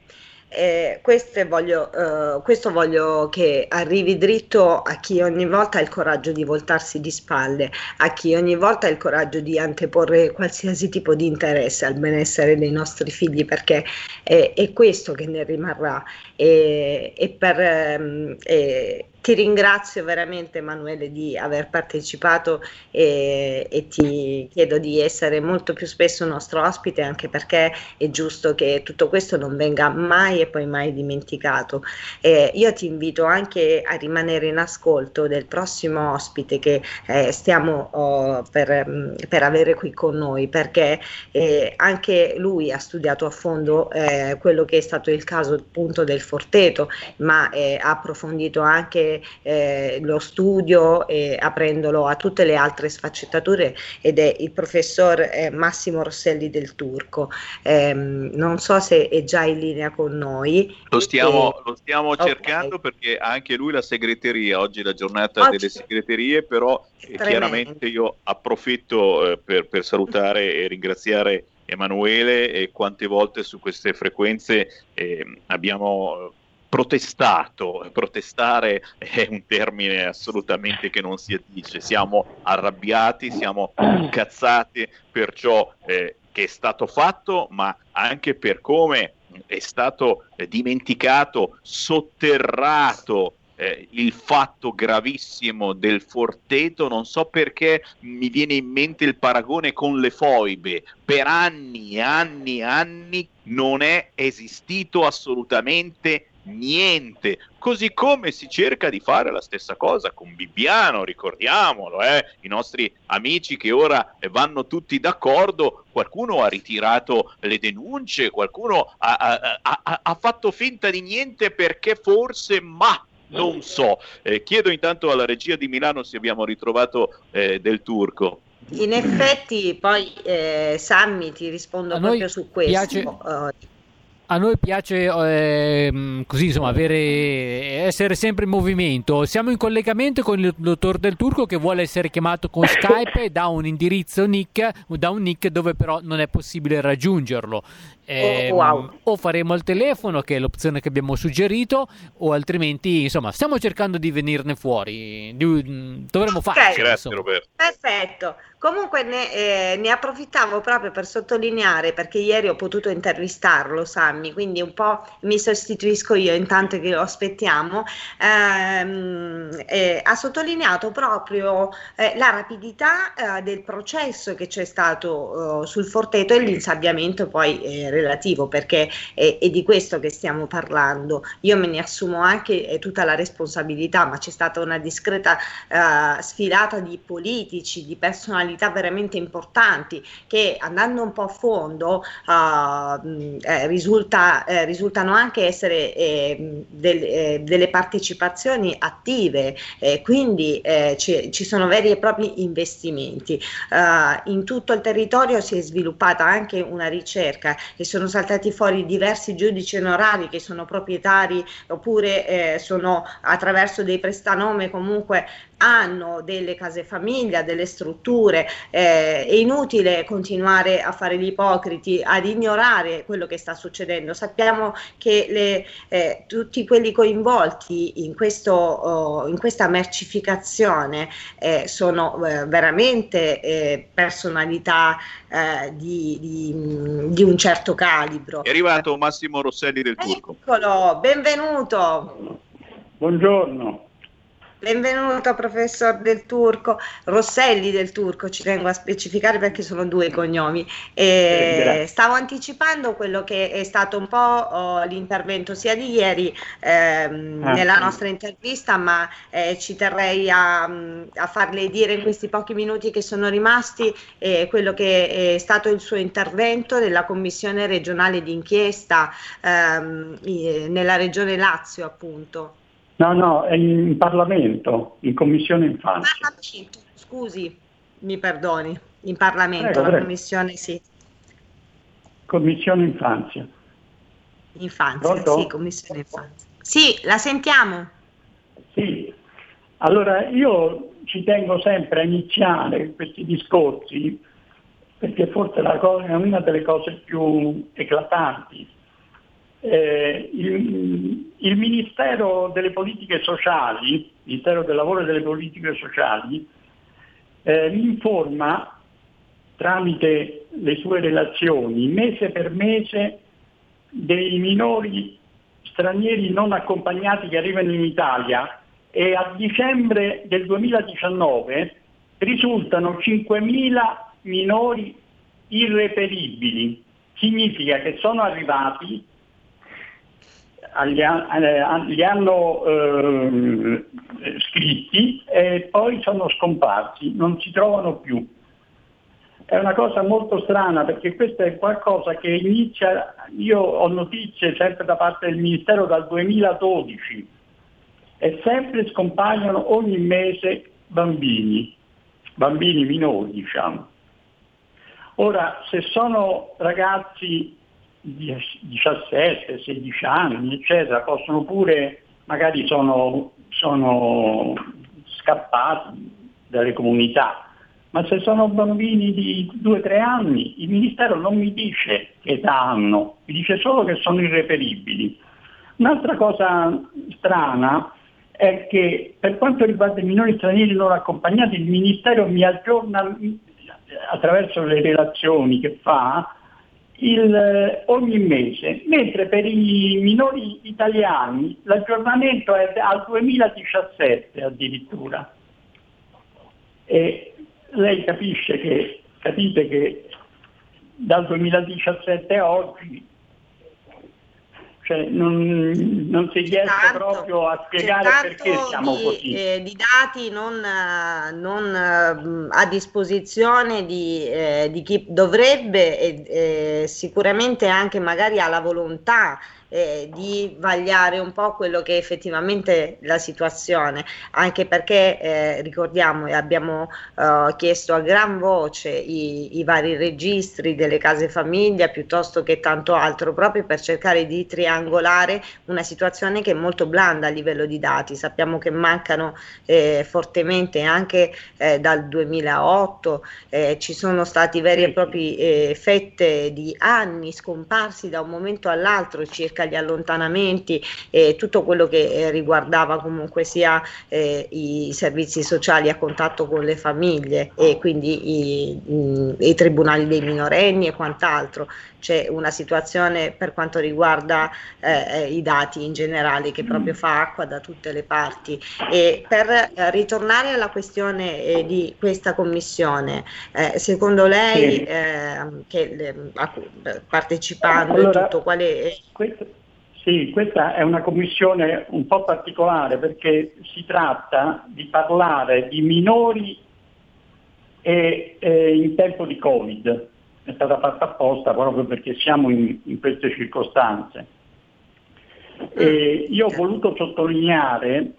eh, voglio, eh, questo voglio che arrivi dritto a chi ogni volta ha il coraggio di voltarsi di spalle, a chi ogni volta ha il coraggio di anteporre qualsiasi tipo di interesse al benessere dei nostri figli, perché è, è questo che ne rimarrà. E, e per, ehm, e, ti ringrazio veramente Emanuele di aver partecipato e, e, ti chiedo di essere molto più spesso nostro ospite anche perché è giusto che tutto questo non venga mai e poi mai dimenticato. Eh, io ti invito anche a rimanere in ascolto del prossimo ospite che eh, stiamo oh, per, mm, per, avere qui con noi perché eh, anche lui ha studiato a fondo eh, quello che è stato il caso appunto del Forteto ma eh, ha approfondito anche eh, lo studio eh, aprendolo a tutte le altre sfaccettature ed è il professor eh, Massimo Rosselli del Turco. Ehm, non so se è già in linea con noi. Lo stiamo, lo stiamo okay. cercando perché anche lui la segreteria, oggi è la giornata oggi... delle segreterie, però eh, chiaramente io approfitto eh, per, per salutare e ringraziare Emanuele e quante volte su queste frequenze eh, abbiamo protestato, protestare è un termine assolutamente che non si addice, siamo arrabbiati, siamo incazzati per ciò eh, che è stato fatto, ma anche per come è stato eh, dimenticato, sotterrato eh, il fatto gravissimo del Forteto, non so perché mi viene in mente il paragone con le foibe, per anni anni anni non è esistito assolutamente niente, così come si cerca di fare la stessa cosa con Bibbiano, ricordiamolo, eh? i nostri amici che ora vanno tutti d'accordo, qualcuno ha ritirato le denunce, qualcuno ha, ha, ha, ha fatto finta di niente perché forse ma non so. Eh, chiedo intanto alla regia di Milano se abbiamo ritrovato eh, del turco. In effetti, poi eh, Sammy ti rispondo proprio su questo. Piace... A noi piace eh, così, insomma, avere, essere sempre in movimento. Siamo in collegamento con il dottor Del Turco che vuole essere chiamato con Skype da un indirizzo nick, da un nick dove però non è possibile raggiungerlo. Eh, wow. O faremo al telefono, che è l'opzione che abbiamo suggerito, o altrimenti, insomma, stiamo cercando di venirne fuori. Dovremmo farlo. Okay. Grazie, Roberto. Perfetto. Comunque ne, eh, ne, approfittavo proprio per sottolineare, perché ieri ho potuto intervistarlo, Sam Sammy, quindi un po' mi sostituisco io intanto che lo aspettiamo, ehm, eh, ha sottolineato proprio eh, la rapidità eh, del processo che c'è stato eh, sul Forteto e l'insabbiamento poi eh, relativo, perché è, è, di questo che stiamo parlando. Io me ne assumo anche tutta la responsabilità, ma c'è stata una discreta sfilata di politici, di personalità veramente importanti che andando un po' a fondo risulta, risultano anche essere eh, del, eh, delle partecipazioni attive, eh, quindi eh, ci, ci, sono veri e propri investimenti. Uh, in tutto il territorio si è sviluppata anche una ricerca e sono saltati fuori diversi giudici onorari che sono proprietari oppure eh, sono attraverso dei prestanome comunque hanno delle case famiglia, delle strutture, eh, è inutile continuare a fare gli ipocriti, ad ignorare quello che sta succedendo. Sappiamo che le, eh, tutti quelli coinvolti in, questo, oh, in questa mercificazione eh, sono eh, veramente eh, personalità eh, di, di, di, un certo calibro. È arrivato Massimo Rosselli del Turco. Eccolo, benvenuto. Buongiorno. Benvenuto professor del Turco, Rosselli del Turco, ci tengo a specificare perché sono due i cognomi. Eh, stavo anticipando quello che è stato un po' oh, l'intervento sia di ieri ehm, ah, nella sì. nostra intervista, ma eh, ci terrei a, a, farle dire in questi pochi minuti che sono rimasti eh, quello che è stato il suo intervento nella commissione regionale d'inchiesta ehm, nella regione Lazio appunto. No, no, è in Parlamento, in Commissione Infanzia. Parlamento, scusi, mi perdoni, in Parlamento, prego, la prego. Commissione sì. Commissione Infanzia. Infanzia, Pronto? sì, Commissione Infanzia. Sì, la sentiamo. Sì, allora io ci tengo sempre a iniziare questi discorsi perché forse la cosa, è una delle cose più eclatanti eh, il, il, Ministero delle Politiche Sociali, Ministero del Lavoro e delle Politiche Sociali, eh, informa tramite le sue relazioni mese per mese dei minori stranieri non accompagnati che arrivano in Italia e a dicembre del 2019 risultano 5.000 minori irreperibili. Significa che sono arrivati li, li hanno eh, scritti e poi sono scomparsi, non si trovano più. È una cosa molto strana perché questo è qualcosa che inizia, io ho notizie sempre da parte del Ministero dal 2012 e sempre scompaiono ogni mese bambini, bambini minori diciamo. Ora, se sono ragazzi 17, 16 anni, eccetera, possono pure, magari sono, sono scappati dalle comunità, ma se sono bambini di 2-3 anni, il Ministero non mi dice che età hanno, mi dice solo che sono irreperibili. Un'altra cosa strana è che per quanto riguarda i minori stranieri non accompagnati, il Ministero mi aggiorna attraverso le relazioni che fa il, eh, ogni mese, mentre per i minori italiani l'aggiornamento è al 2017 addirittura. E lei capisce che, capite che dal 2017 a oggi cioè, non, non, si riesce tanto, proprio a spiegare perché siamo di, così. Eh, di dati non, non eh, a disposizione di, eh, di, chi dovrebbe e eh, sicuramente anche magari ha la volontà eh, di vagliare un po' quello che è effettivamente la situazione, anche perché eh, ricordiamo e abbiamo eh, chiesto a gran voce i, i, vari registri delle case famiglia piuttosto che tanto altro, proprio per cercare di triangolare una situazione che è molto blanda a livello di dati. Sappiamo che mancano eh, fortemente anche eh, dal 2008, eh, ci sono stati veri e propri fette di anni scomparsi da un momento all'altro circa circa gli allontanamenti e tutto quello che eh, riguardava comunque sia eh, i servizi sociali a contatto con le famiglie e quindi i, mh, i tribunali dei minorenni e quant'altro. C'è una situazione per quanto riguarda eh, i dati in generale che proprio fa acqua da tutte le parti. E per eh, ritornare alla questione eh, di questa commissione, eh, secondo lei Sì. ehm, che le- a cui- eh, partecipando e Allora, tutto, qual è Questo- sì, questa è una commissione un po' particolare perché si tratta di parlare di minori e, eh, in tempo di Covid. È stata fatta apposta proprio perché siamo in, in queste circostanze. E io ho voluto sottolineare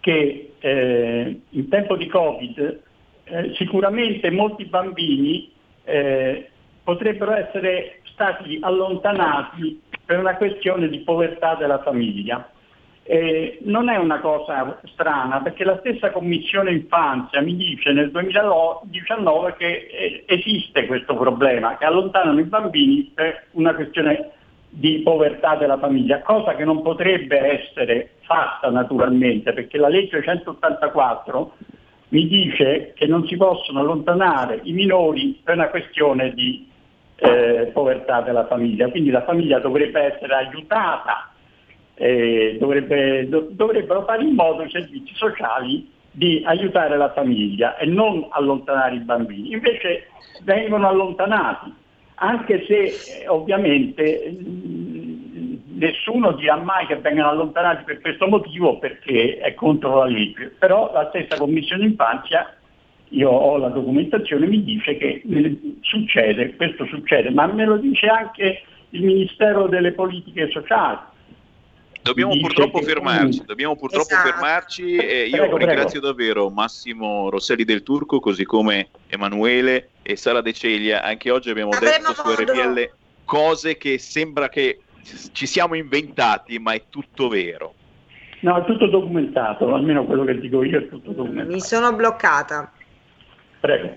che eh, in tempo di Covid eh, sicuramente molti bambini eh, potrebbero essere stati allontanati per una questione di povertà della famiglia. Eh, non è una cosa strana perché la stessa Commissione Infanzia mi dice nel 2019 che eh, esiste questo problema, che allontanano i bambini per una questione di povertà della famiglia, cosa che non potrebbe essere fatta naturalmente perché la legge 184 mi dice che non si possono allontanare i minori per una questione di eh, povertà della famiglia, quindi la famiglia dovrebbe essere aiutata, eh, dovrebbe- do- dovrebbero fare in modo i servizi sociali di aiutare la famiglia e non allontanare i bambini. Invece vengono allontanati, anche se eh, ovviamente mh, nessuno dirà mai che vengano allontanati per questo motivo perché è contro la legge, però la stessa Commissione Infanzia io ho la documentazione, mi dice che eh, succede, questo succede, ma me lo dice anche il Ministero delle Politiche Sociali. Dobbiamo purtroppo fermarci, dobbiamo purtroppo Esatto. fermarci e io Prego, ringrazio davvero Massimo Rosselli del Turco, così come Emanuele e Sara De Ceglia. Anche oggi abbiamo Avremo detto su modo. RPL cose che sembra che ci siamo inventati, ma è tutto vero. No, è tutto documentato, almeno quello che dico io è tutto documentato. mi sono bloccata. Prego.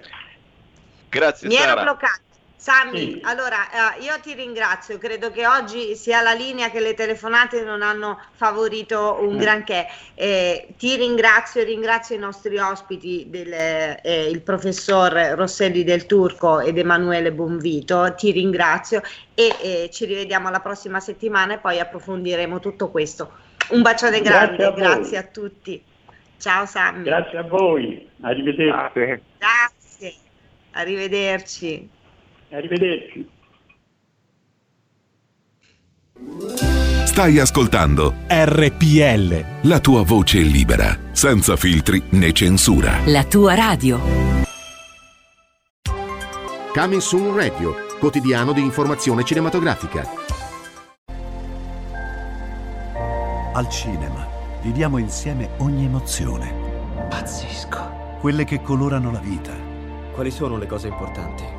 Grazie Mi ero Sara. bloccata. Sammy, Sì. allora eh, io ti ringrazio, credo che oggi sia la linea che le telefonate non hanno favorito un Mm. granché. Eh, ti ringrazio, ringrazio i nostri ospiti, del, eh, il professor Rosselli del Turco ed Emanuele Bonvito, ti ringrazio e eh, ci rivediamo la prossima settimana e poi approfondiremo tutto questo. Un bacione Grazie grande, a voi. grazie a tutti. Ciao Sammy. Grazie a voi, arrivederci. Grazie. Arrivederci. Arrivederci. Stai ascoltando RPL. la tua voce libera, senza filtri né censura. La tua radio. Coming Soon Radio, quotidiano di informazione cinematografica. Al cinema viviamo insieme ogni emozione. Pazzesco. Quelle che colorano la vita. Quali sono le cose importanti?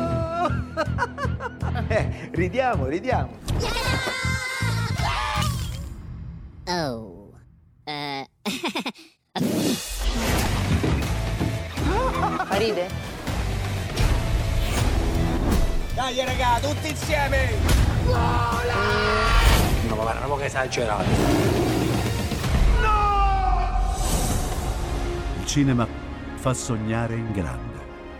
Eh, ridiamo, ridiamo. Oh. Eh. Ride? Dai raga, tutti insieme! No, ma guarda, che esagerato. Il cinema fa sognare in grande.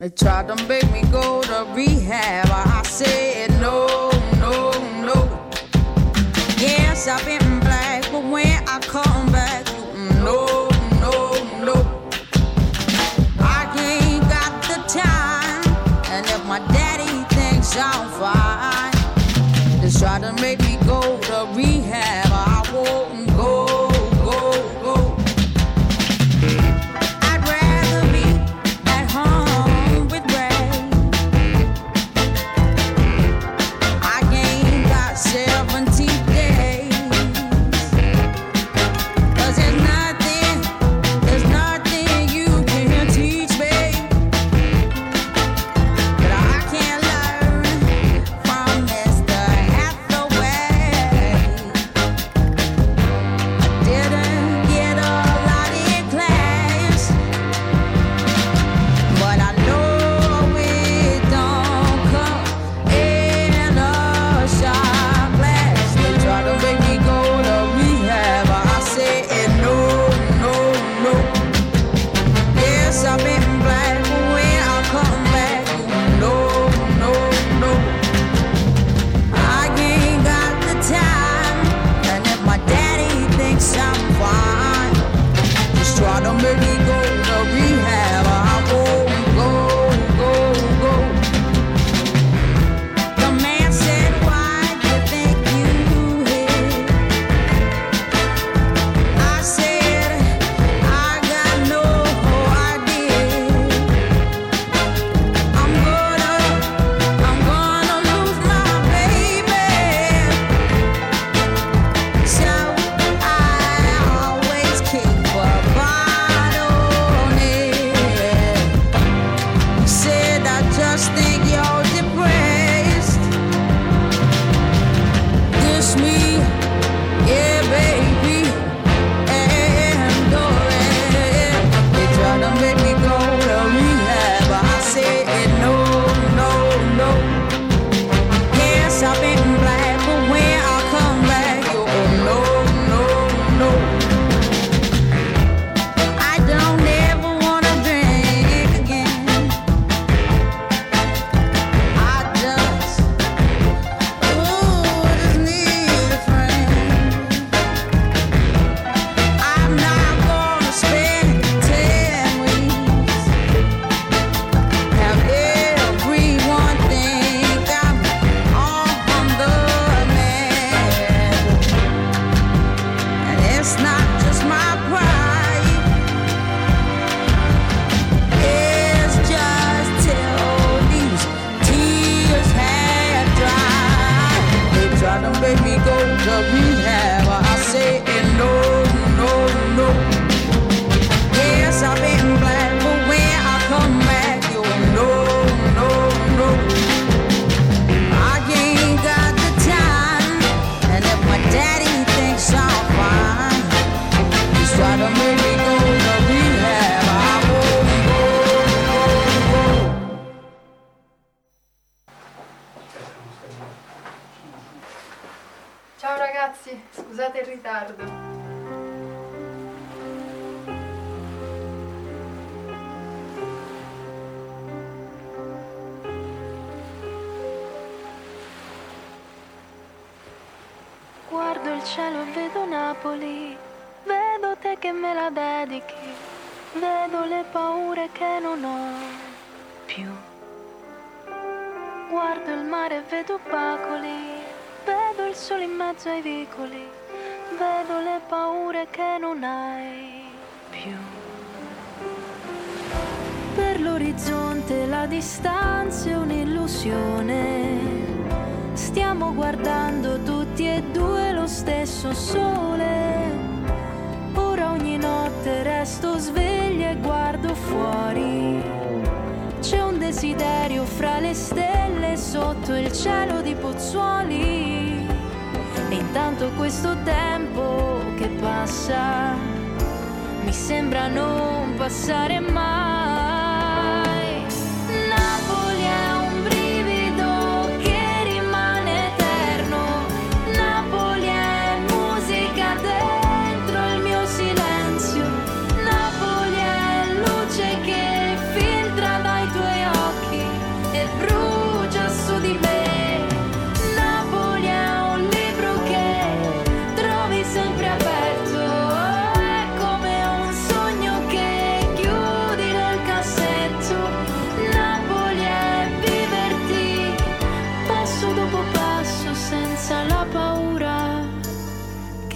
They tried to make me go to rehab. I said no, no, no. Yes, I've been black, but when I come back, no, no, no. I ain't got the time, and if my daddy thinks I'm fine, they tried to make me go to rehab.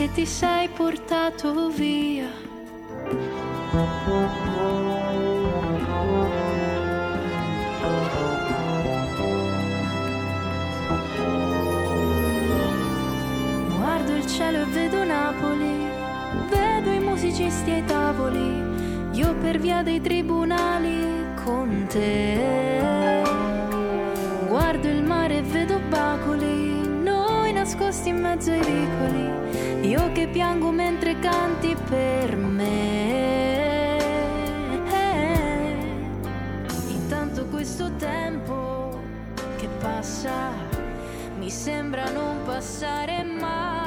Che ti sei portato via. Guardo il cielo e vedo Napoli, vedo i musicisti ai tavoli, io per via dei tribunali con te. Guardo il mare e vedo bacoli, nascosti in mezzo ai vicoli, io che piango mentre canti per me. Intanto questo tempo che passa mi sembra non passare mai,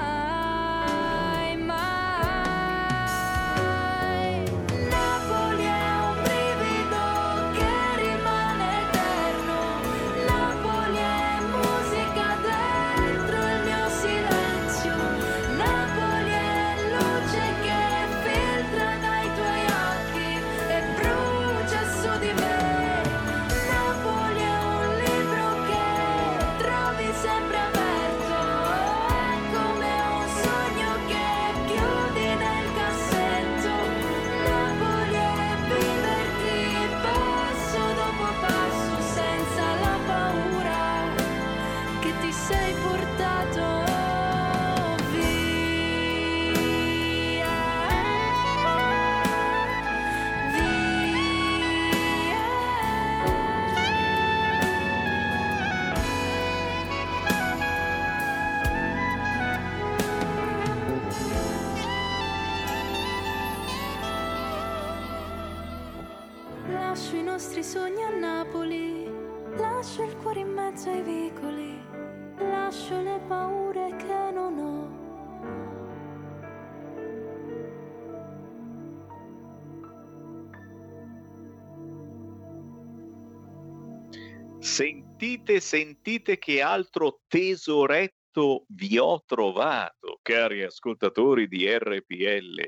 Sentite, sentite che altro tesoretto vi ho trovato, cari ascoltatori di RPL.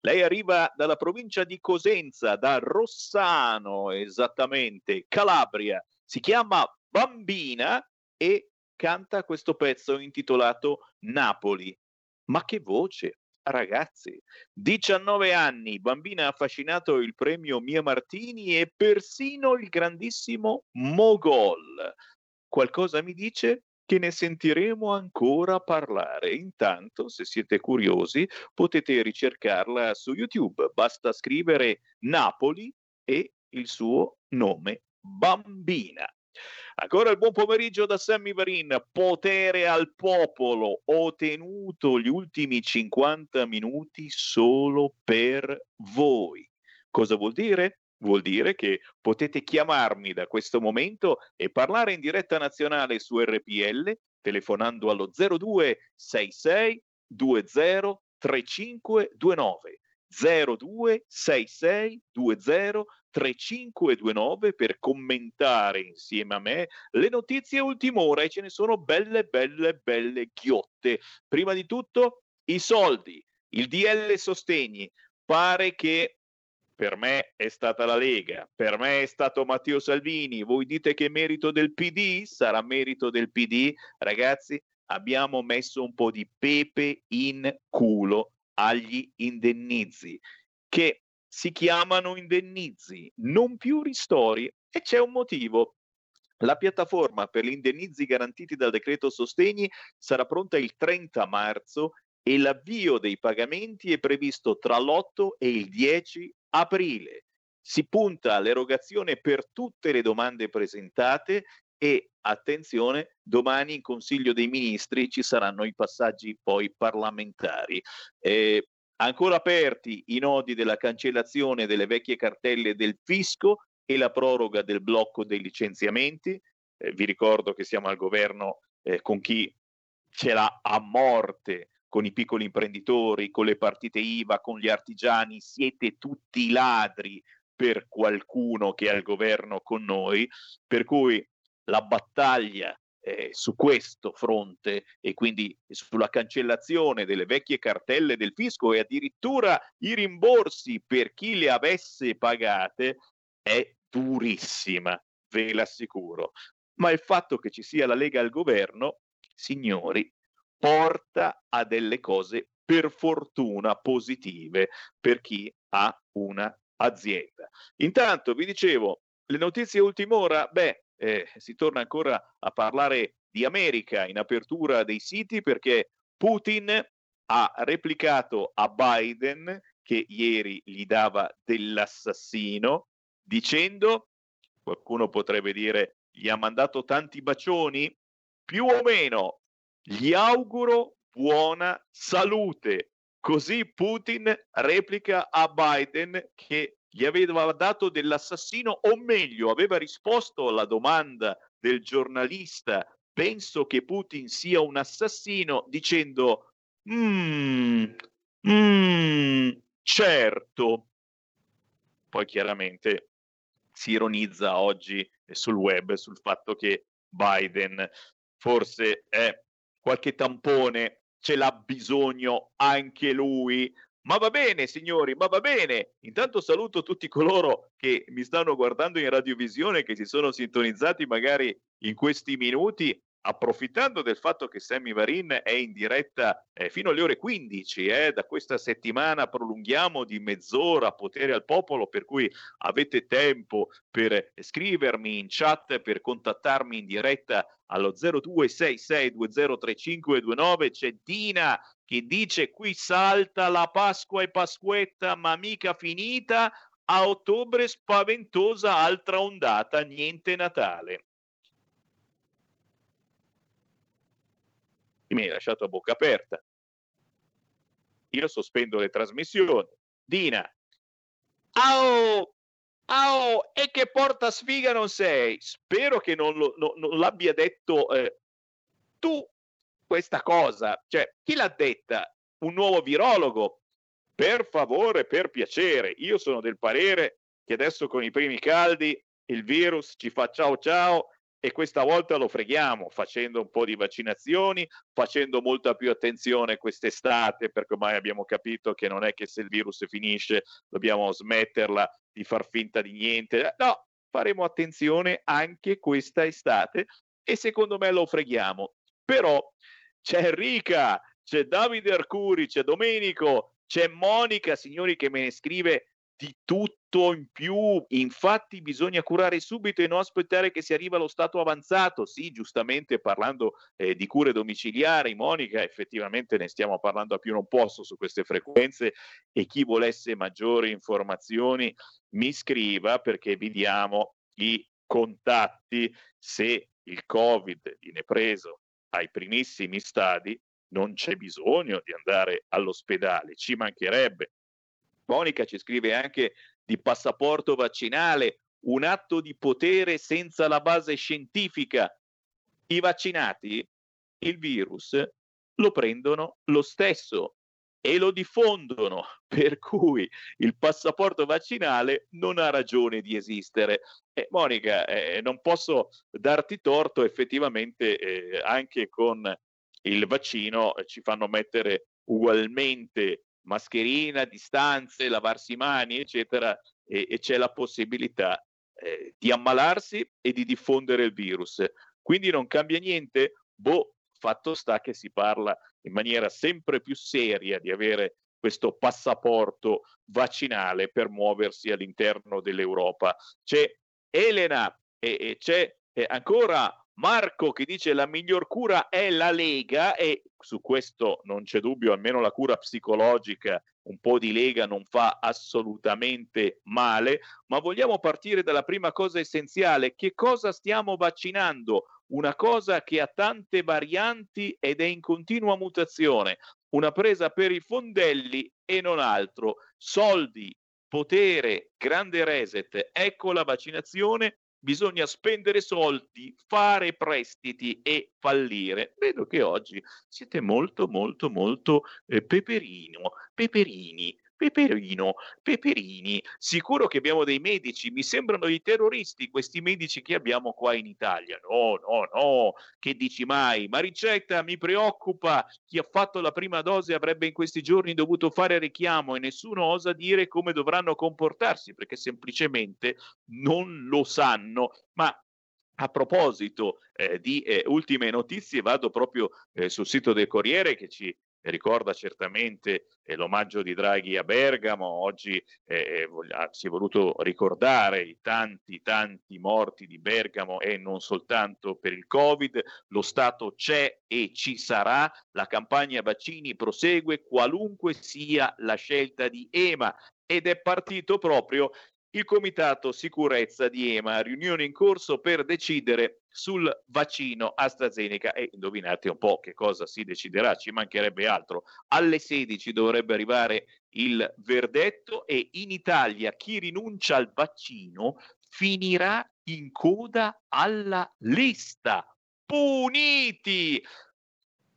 Lei arriva dalla provincia di Cosenza, da Rossano, esattamente, Calabria. Si chiama Bambina e canta questo pezzo intitolato Napoli. Ma che voce! Ragazzi, 19 anni, bambina ha affascinato il premio Mia Martini e persino il grandissimo Mogol. Qualcosa mi dice che ne sentiremo ancora parlare. Intanto, se siete curiosi, potete ricercarla su YouTube. Basta scrivere Napoli e il suo nome, Bambina. Ancora il buon pomeriggio da Sammy Varin. Potere al popolo. Ho tenuto gli ultimi 50 minuti solo per voi. Cosa vuol dire? Vuol dire che potete chiamarmi da questo momento e parlare in diretta nazionale su RPL telefonando allo 0266 20 3529 0266 20 3529 per commentare insieme a me le notizie ultim'ora e ce ne sono belle belle belle ghiotte. Prima di tutto i soldi, il DL sostegni. Pare che per me è stata la Lega, per me è stato Matteo Salvini. Voi dite che merito del PD? Sarà merito del PD? Ragazzi, abbiamo messo un po' di pepe in culo agli indennizi che si chiamano indennizi, non più ristori e c'è un motivo. La piattaforma per gli indennizi garantiti dal decreto sostegni sarà pronta il 30 marzo e l'avvio dei pagamenti è previsto tra l'8 e il 10 aprile. Si punta all'erogazione per tutte le domande presentate e attenzione, domani in Consiglio dei Ministri ci saranno i passaggi poi parlamentari. Eh, ancora aperti i nodi della cancellazione delle vecchie cartelle del fisco e la proroga del blocco dei licenziamenti. Eh, vi ricordo che siamo al governo eh, con chi ce l'ha a morte con i piccoli imprenditori, con le partite IVA, con gli artigiani, siete tutti ladri per qualcuno che è al governo con noi, per cui la battaglia eh, su questo fronte e quindi sulla cancellazione delle vecchie cartelle del fisco e addirittura i rimborsi per chi le avesse pagate è durissima, ve l'assicuro. Ma il fatto che ci sia la Lega al governo, signori, porta a delle cose per fortuna positive per chi ha una azienda. Intanto vi dicevo, le notizie ultim'ora, beh, eh, si torna ancora a parlare di America in apertura dei siti perché Putin ha replicato a Biden che ieri gli dava dell'assassino dicendo, qualcuno potrebbe dire, gli ha mandato tanti bacioni, più o meno, gli auguro buona salute. Così Putin replica a Biden che gli aveva dato dell'assassino, o meglio, aveva risposto alla domanda del giornalista, penso che Putin sia un assassino, dicendo, mmm, mm, certo. Poi chiaramente si ironizza oggi sul web sul fatto che Biden forse è qualche tampone, ce l'ha bisogno anche lui ma va bene, signori, ma va bene. Intanto saluto tutti coloro che mi stanno guardando in radiovisione, che si sono sintonizzati magari in questi minuti approfittando del fatto che Sammy Varin è in diretta eh, fino alle ore 15, eh, da questa settimana prolunghiamo di mezz'ora potere al popolo, per cui avete tempo per scrivermi in chat, per contattarmi in diretta allo 0266203529. C'è Dina che dice qui salta la Pasqua e Pasquetta, ma mica finita. A ottobre spaventosa altra ondata, niente Natale. Mi hai lasciato a bocca aperta. Io sospendo le trasmissioni. Dina, Ao, ao, e che porta sfiga non sei? Spero che non, lo, no, non l'abbia detto eh, tu questa cosa. Cioè, chi l'ha detta? Un nuovo virologo? Per favore, per piacere, io sono del parere che adesso con i primi caldi il virus ci fa ciao ciao e questa volta lo freghiamo facendo un po' di vaccinazioni, facendo molta più attenzione quest'estate perché ormai abbiamo capito che non è che se il virus finisce dobbiamo smetterla di far finta di niente, no, faremo attenzione anche questa estate e secondo me lo freghiamo. Però c'è Enrica, c'è Davide Arcuri, c'è Domenico, c'è Monica, signori, che me ne scrive di tutto in più. Infatti bisogna curare subito e non aspettare che si arriva allo stato avanzato. Sì, giustamente parlando eh, di cure domiciliari, Monica, effettivamente ne stiamo parlando a più non posso su queste frequenze e chi volesse maggiori informazioni mi scriva perché vi diamo i contatti se il Covid viene preso ai primissimi stadi non c'è bisogno di andare all'ospedale, ci mancherebbe. Monica ci scrive anche di passaporto vaccinale, un atto di potere senza la base scientifica. I vaccinati il virus lo prendono lo stesso e lo diffondono, per cui il passaporto vaccinale non ha ragione di esistere. Eh, Monica, eh, non posso darti torto, effettivamente eh, anche con il vaccino eh, ci fanno mettere ugualmente mascherina, distanze, lavarsi i mani, eccetera, e, e c'è la possibilità eh, di ammalarsi e di diffondere il virus. Quindi non cambia niente? Boh, fatto sta che si parla in maniera sempre più seria di avere questo passaporto vaccinale per muoversi all'interno dell'Europa. C'è Elena e, e c'è ancora Marco che dice la miglior cura è la Lega e su questo non c'è dubbio, almeno la cura psicologica, un po' di Lega non fa assolutamente male, ma vogliamo partire dalla prima cosa essenziale, che cosa stiamo vaccinando? Una cosa che ha tante varianti ed è in continua mutazione, una presa per i fondelli e non altro, soldi, potere, grande reset, ecco la vaccinazione bisogna spendere soldi, fare prestiti e fallire. Vedo che oggi siete molto, molto, molto eh, peperino, peperini. Peperino, Peperini, sicuro che abbiamo dei medici, mi sembrano i terroristi questi medici che abbiamo qua in Italia. No, no, no, che dici mai? Ma ricetta mi preoccupa, chi ha fatto la prima dose avrebbe in questi giorni dovuto fare richiamo e nessuno osa dire come dovranno comportarsi perché semplicemente non lo sanno. Ma a proposito eh, di eh, ultime notizie, vado proprio eh, sul sito del Corriere che ci ricorda certamente eh, l'omaggio di Draghi a Bergamo, oggi eh, voglia, si è voluto ricordare i tanti, tanti morti di Bergamo e non soltanto per il Covid, lo Stato c'è e ci sarà, la campagna vaccini prosegue qualunque sia la scelta di EMA. Ed è partito proprio il Comitato Sicurezza di EMA, riunione in corso per decidere sul vaccino AstraZeneca e indovinate un po' che cosa si deciderà, ci mancherebbe altro. Alle 16 dovrebbe arrivare il verdetto e in Italia chi rinuncia al vaccino finirà in coda alla lista. Puniti!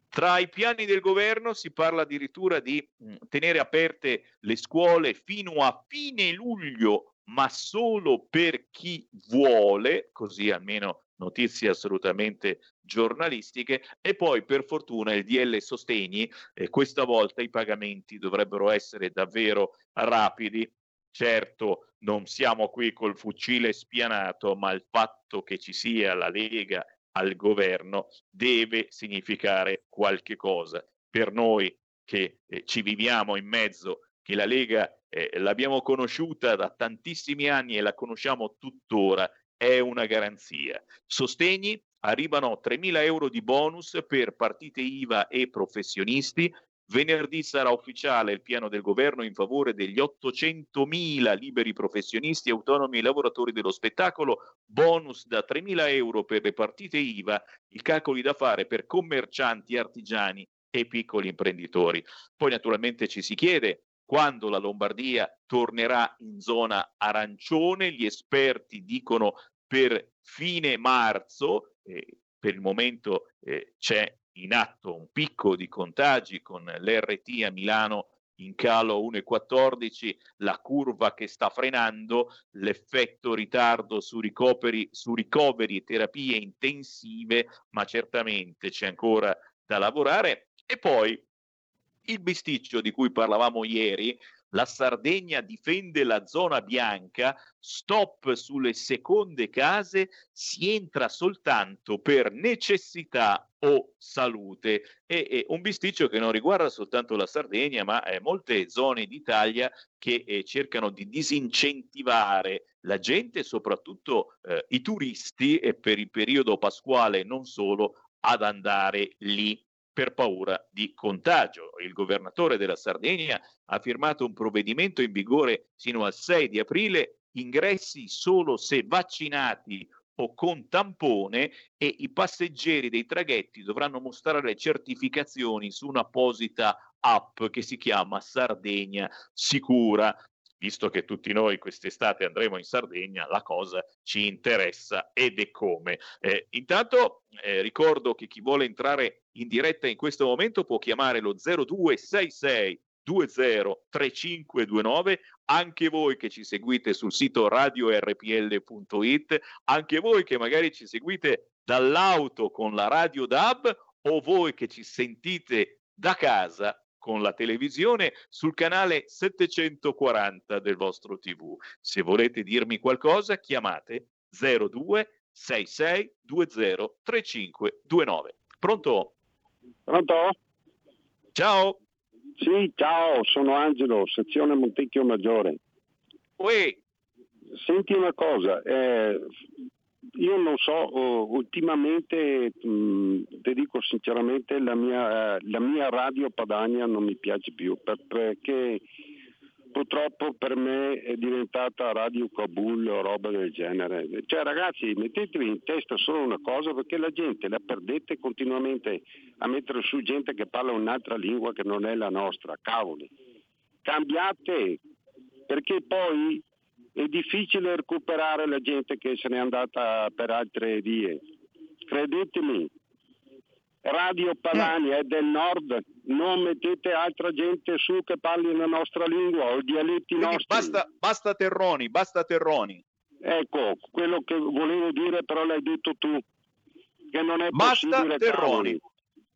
Tra i piani del governo si parla addirittura di tenere aperte le scuole fino a fine luglio ma solo per chi vuole, così almeno notizie assolutamente giornalistiche e poi per fortuna il DL Sostegni, eh, questa volta i pagamenti dovrebbero essere davvero rapidi. Certo, non siamo qui col fucile spianato, ma il fatto che ci sia la Lega al governo deve significare qualche cosa. Per noi che eh, ci viviamo in mezzo, che la Lega eh, l'abbiamo conosciuta da tantissimi anni e la conosciamo tuttora, è una garanzia. Sostegni, arrivano 3.000 euro di bonus per partite IVA e professionisti. Venerdì sarà ufficiale il piano del governo in favore degli 800.000 liberi professionisti, autonomi e lavoratori dello spettacolo, bonus da 3.000 euro per le partite IVA, i calcoli da fare per commercianti, artigiani e piccoli imprenditori. Poi naturalmente ci si chiede quando la Lombardia tornerà in zona arancione, gli esperti dicono per fine marzo, eh, per il momento eh, c'è in atto un picco di contagi con l'RT a Milano in calo 1,14, la curva che sta frenando, l'effetto ritardo su ricoveri, su ricoveri e terapie intensive, ma certamente c'è ancora da lavorare. E poi il bisticcio di cui parlavamo ieri, la Sardegna difende la zona bianca, stop sulle seconde case, si entra soltanto per necessità o salute. E, e un bisticcio che non riguarda soltanto la Sardegna, ma eh, molte zone d'Italia che eh, cercano di disincentivare la gente, soprattutto eh, i turisti, e per il periodo pasquale non solo, ad andare lì per paura di contagio. Il governatore della Sardegna ha firmato un provvedimento in vigore fino al 6 di aprile, ingressi solo se vaccinati o con tampone e i passeggeri dei traghetti dovranno mostrare certificazioni su un'apposita app che si chiama Sardegna Sicura visto che tutti noi quest'estate andremo in Sardegna, la cosa ci interessa ed è come. Eh, intanto eh, ricordo che chi vuole entrare in diretta in questo momento può chiamare lo 0266 203529, anche voi che ci seguite sul sito radiorpl.it, anche voi che magari ci seguite dall'auto con la radio DAB o voi che ci sentite da casa con la televisione sul canale 740 del vostro TV. Se volete dirmi qualcosa, chiamate 02 66 20 3529. Pronto? Pronto? Ciao. Sì, ciao, sono Angelo, sezione Montecchio Maggiore. Uè. Senti una cosa, eh, io non so, uh, ultimamente mh, ti dico sinceramente la mia, la mia, radio Padania non mi piace più per, perché purtroppo per me è diventata Radio Kabul o roba del genere. Cioè ragazzi mettetevi in testa solo una cosa perché la gente la perdete continuamente a mettere su gente che parla un'altra lingua che non è la nostra, cavoli. Cambiate perché poi è difficile recuperare la gente che se n'è andata per altre vie. Credetemi, Radio Padania è del nord, non mettete altra gente su che parli la nostra lingua o i dialetti Quindi nostri. Basta, basta Terroni, basta Terroni. Ecco, quello che volevo dire però l'hai detto tu, che non è Basta possibile Terroni. cavoli.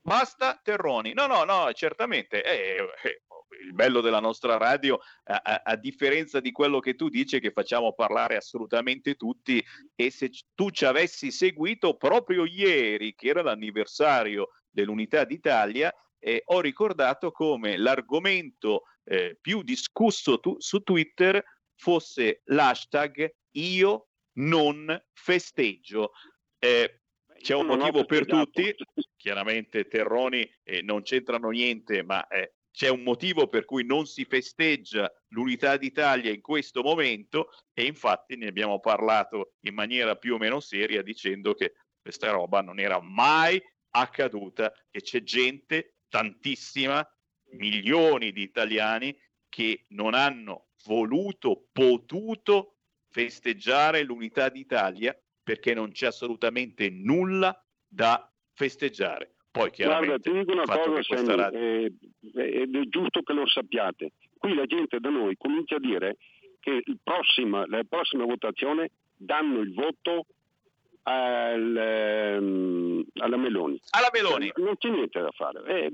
Basta Terroni. No, no, no, certamente. eh, eh, il bello della nostra radio, a, a- a differenza di quello che tu dici, che facciamo parlare assolutamente tutti e se tu ci avessi seguito proprio ieri, che era l'anniversario dell'Unità d'Italia, eh, ho ricordato come l'argomento eh, più discusso tu- su Twitter fosse l'hashtag io non festeggio. Eh, c'è un motivo per tutti, chiaramente Terroni eh, non c'entrano niente, ma eh, c'è un motivo per cui non si festeggia l'unità d'Italia in questo momento e infatti ne abbiamo parlato in maniera più o meno seria dicendo che questa roba non era mai accaduta e c'è gente, tantissima, milioni di italiani che non hanno voluto, potuto festeggiare l'unità d'Italia perché non c'è assolutamente nulla da festeggiare. Poi Guarda, ti dico una cosa, Sammy, radio... eh, ed è giusto che lo sappiate. Qui la gente da noi comincia a dire che prossima, la prossima votazione danno il voto al, ehm, alla Meloni. Alla Meloni. Cioè, non c'è niente da fare. Eh,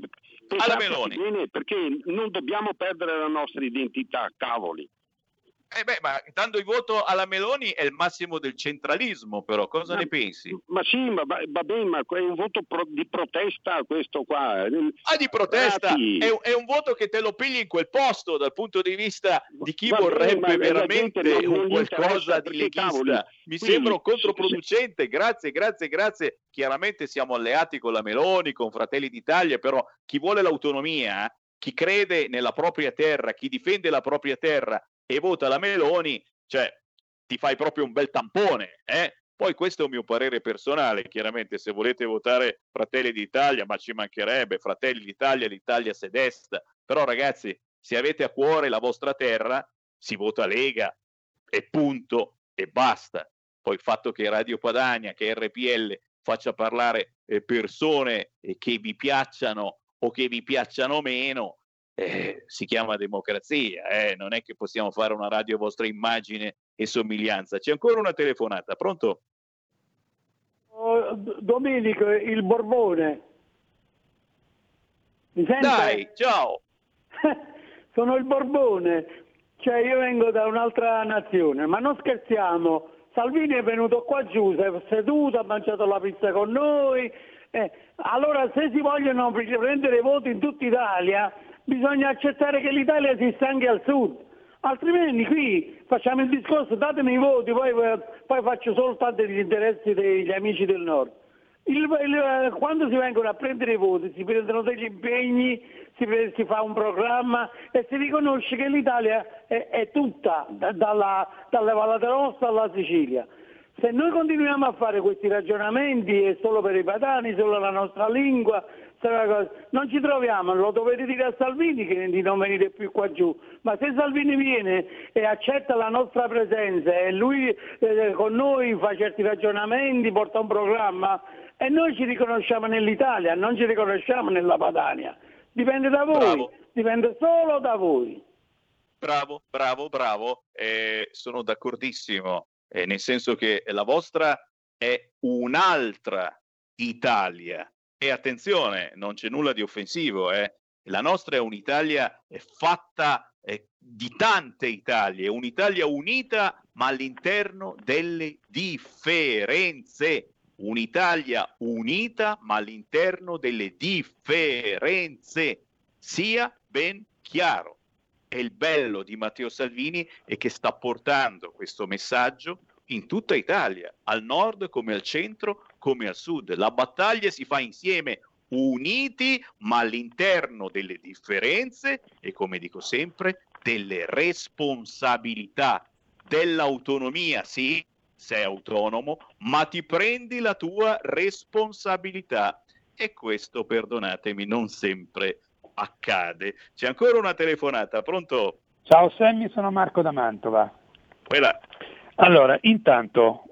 Alla Meloni. bene, perché non dobbiamo perdere la nostra identità, cavoli. Eh beh, ma dando il voto alla Meloni è il massimo del centralismo, però cosa Ma- ne pensi? Ma sì, ma va, bene, ma è un voto pro- di protesta questo qua. Ah, di protesta! È, un- è un voto che te lo pigli in quel posto dal punto di vista di chi Va bene, vorrebbe la veramente non- non qualcosa di leghista. Mi sembra controproducente. Grazie, grazie, grazie. Chiaramente siamo alleati con la Meloni, con Fratelli d'Italia, però chi vuole l'autonomia, chi crede nella propria terra, chi difende la propria terra e vota la Meloni, cioè ti fai proprio un bel tampone, eh? Poi questo è un mio parere personale, chiaramente se volete votare Fratelli d'Italia, ma ci mancherebbe, Fratelli d'Italia, l'Italia se destra, però ragazzi, se avete a cuore la vostra terra, si vota Lega e punto e basta. Poi il fatto che Radio Padania, che RPL faccia parlare eh, persone eh, che vi piacciono o che vi piacciono meno, eh, si chiama democrazia, eh, non è che possiamo fare una radio a vostra immagine e somiglianza. C'è ancora una telefonata, pronto? Oh, Domenico, il Borbone. Mi sente? Dai, ciao! Sono il Borbone, cioè io vengo da un'altra nazione, ma non scherziamo. Salvini è venuto qua giù, si è seduto, ha mangiato la pizza con noi. eh, allora se si vogliono prendere voti in tutta Italia, bisogna accettare che l'Italia esiste anche al sud. Altrimenti qui facciamo il discorso, datemi i voti, poi, poi faccio soltanto gli interessi degli amici del nord. Il- il- quando si vengono a prendere i voti si prendono degli impegni, si, si fa un programma e si riconosce che l'Italia è, è tutta, da- dalla, dalle Valle d'Aosta alla Sicilia. Se noi continuiamo a fare questi ragionamenti è solo per i padani, solo la nostra lingua, non ci troviamo, lo dovete dire a Salvini che di non venire più qua giù, ma se Salvini viene e accetta la nostra presenza e lui eh, con noi fa certi ragionamenti, porta un programma e noi ci riconosciamo nell'Italia, non ci riconosciamo nella Padania. Dipende da voi, Bravo. dipende solo da voi. Bravo, bravo, bravo, eh, sono d'accordissimo, eh, nel senso che la vostra è un'altra Italia. E attenzione, non c'è nulla di offensivo, eh. la nostra è un'Italia fatta eh, di tante Italie, un'Italia unita ma all'interno delle differenze. Un'Italia unita ma all'interno delle differenze. Sia ben chiaro. E il bello di Matteo Salvini è che sta portando questo messaggio in tutta Italia, al nord come al centro come al sud. La battaglia si fa insieme, uniti, ma all'interno delle differenze e, come dico sempre, delle responsabilità, dell'autonomia. Sì, sei autonomo, ma ti prendi la tua responsabilità. E questo, perdonatemi, non sempre accade. C'è ancora una telefonata, pronto? Ciao Sammy, sono Marco da Mantova. Quella. Allora, intanto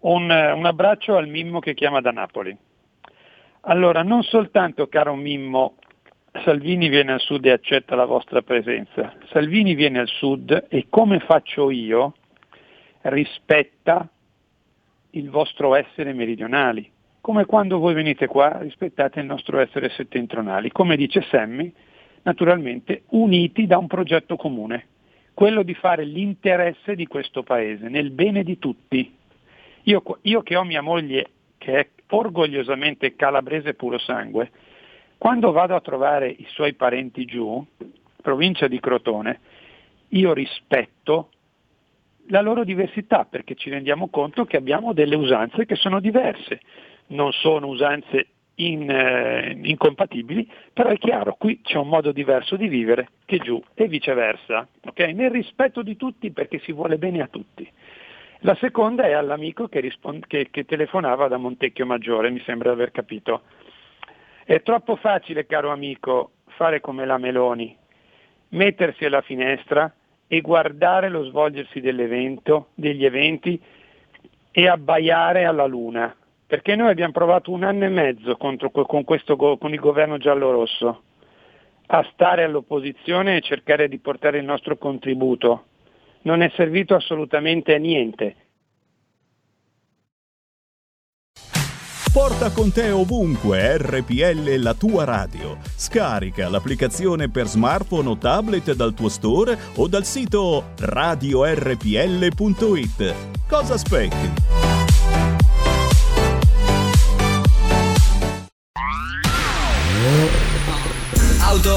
un, un abbraccio al Mimmo che chiama da Napoli. Allora, non soltanto, caro Mimmo, Salvini viene al sud e accetta la vostra presenza, Salvini viene al sud e come faccio io rispetta il vostro essere meridionali, come quando voi venite qua rispettate il nostro essere settentrionali, come dice Sammy, naturalmente uniti da un progetto comune, quello di fare l'interesse di questo paese, nel bene di tutti. Io, io che ho mia moglie che è orgogliosamente calabrese puro sangue, Quando vado a trovare i suoi parenti giù, provincia di Crotone, io rispetto la loro diversità perché ci rendiamo conto che abbiamo delle usanze che sono diverse, non sono usanze in, eh, incompatibili, però è chiaro, qui c'è un modo diverso di vivere che giù e viceversa, okay? nel rispetto di tutti perché si vuole bene a tutti. La seconda è all'amico che, rispond- che, che telefonava da Montecchio Maggiore, mi sembra di aver capito. È troppo facile, caro amico, fare come la Meloni, mettersi alla finestra e guardare lo svolgersi dell'evento, degli eventi e abbaiare alla luna, perché noi abbiamo provato un anno e mezzo contro, con, questo, con il governo giallo-rosso a stare all'opposizione e cercare di portare il nostro contributo. Non è servito assolutamente a niente. Porta con te ovunque RPL la tua radio. Scarica l'applicazione per smartphone o tablet dal tuo store o dal sito radiorpl.it. Cosa aspetti?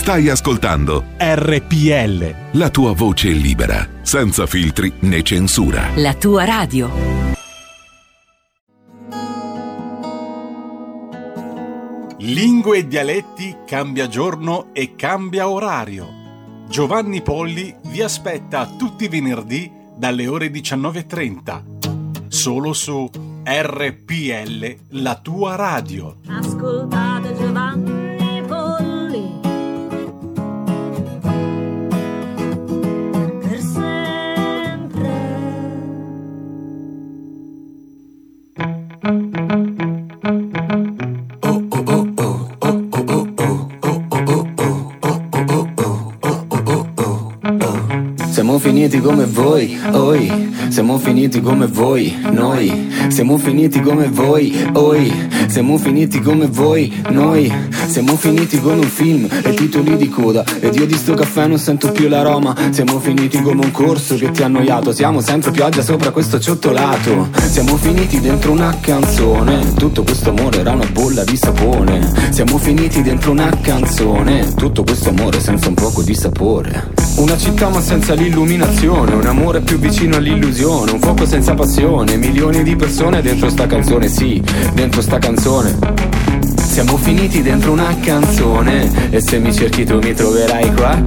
Stai ascoltando RPL. la tua voce libera, senza filtri né censura. La tua radio. Lingue e dialetti cambia giorno e cambia orario. Giovanni Polli vi aspetta tutti i venerdì dalle ore 19.30. Solo su RPL, la tua radio. Ascoltate Giovanni finiti come voi, oi, siamo finiti come voi, noi, siamo finiti come voi, oi, siamo finiti come voi, noi, siamo finiti come un film e titoli di coda. Ed io di sto caffè non sento più l'aroma, siamo finiti come un corso che ti ha annoiato, siamo sempre pioggia sopra questo ciottolato, siamo finiti dentro una canzone, tutto questo amore era una bolla di sapone, siamo finiti dentro una canzone, tutto questo amore senza un poco di sapore, una città ma senza l'illuminazione, un amore più vicino all'illusione, un fuoco senza passione, milioni di persone dentro sta canzone, sì, dentro sta canzone. Siamo finiti dentro una canzone e se mi cerchi tu mi troverai qua.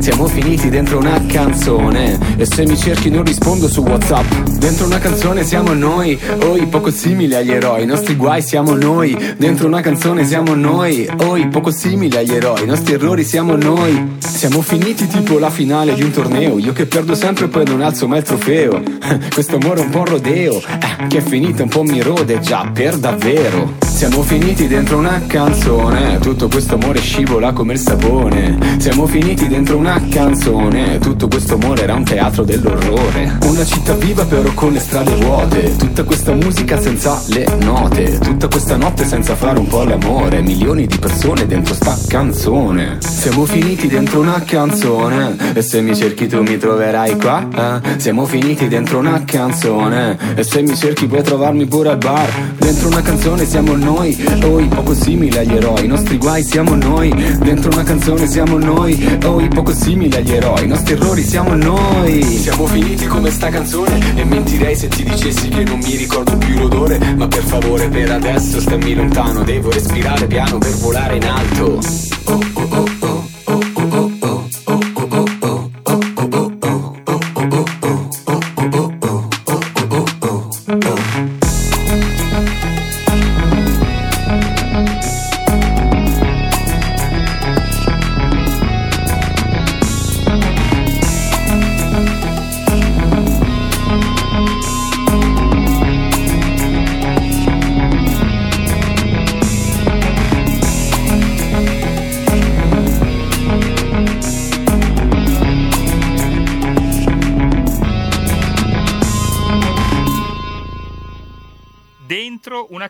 Siamo finiti dentro una canzone e se mi cerchi non rispondo su WhatsApp. Dentro una canzone siamo noi, oi poco simili agli eroi, i nostri guai siamo noi. Dentro una canzone siamo noi, oi poco simili agli eroi, i nostri errori siamo noi. Siamo finiti tipo la finale di un torneo, io che perdo sempre e poi non alzo mai il trofeo. Questo amore è un po' rodeo, eh, che è finito un po' mi rode già per davvero. Siamo finiti dentro una canzone, tutto questo amore scivola come il sapone. Siamo finiti dentro una canzone, tutto questo amore era un teatro dell'orrore. Una città viva però con le strade vuote, tutta questa musica senza le note, tutta questa notte senza fare un po' l'amore, milioni di persone dentro sta canzone. Siamo finiti dentro una canzone, e se mi cerchi tu mi troverai qua. eh? Siamo finiti dentro una canzone, e se mi cerchi puoi trovarmi pure al bar. Dentro una canzone siamo noi, oi poco simili agli eroi, i nostri guai siamo noi. Dentro una canzone siamo noi, oi poco simili agli eroi, i nostri errori siamo noi. Siamo finiti come sta canzone, e mentirei se ti dicessi che non mi ricordo più l'odore. Ma per favore, per adesso stammi lontano, devo respirare piano per volare in alto. dentro una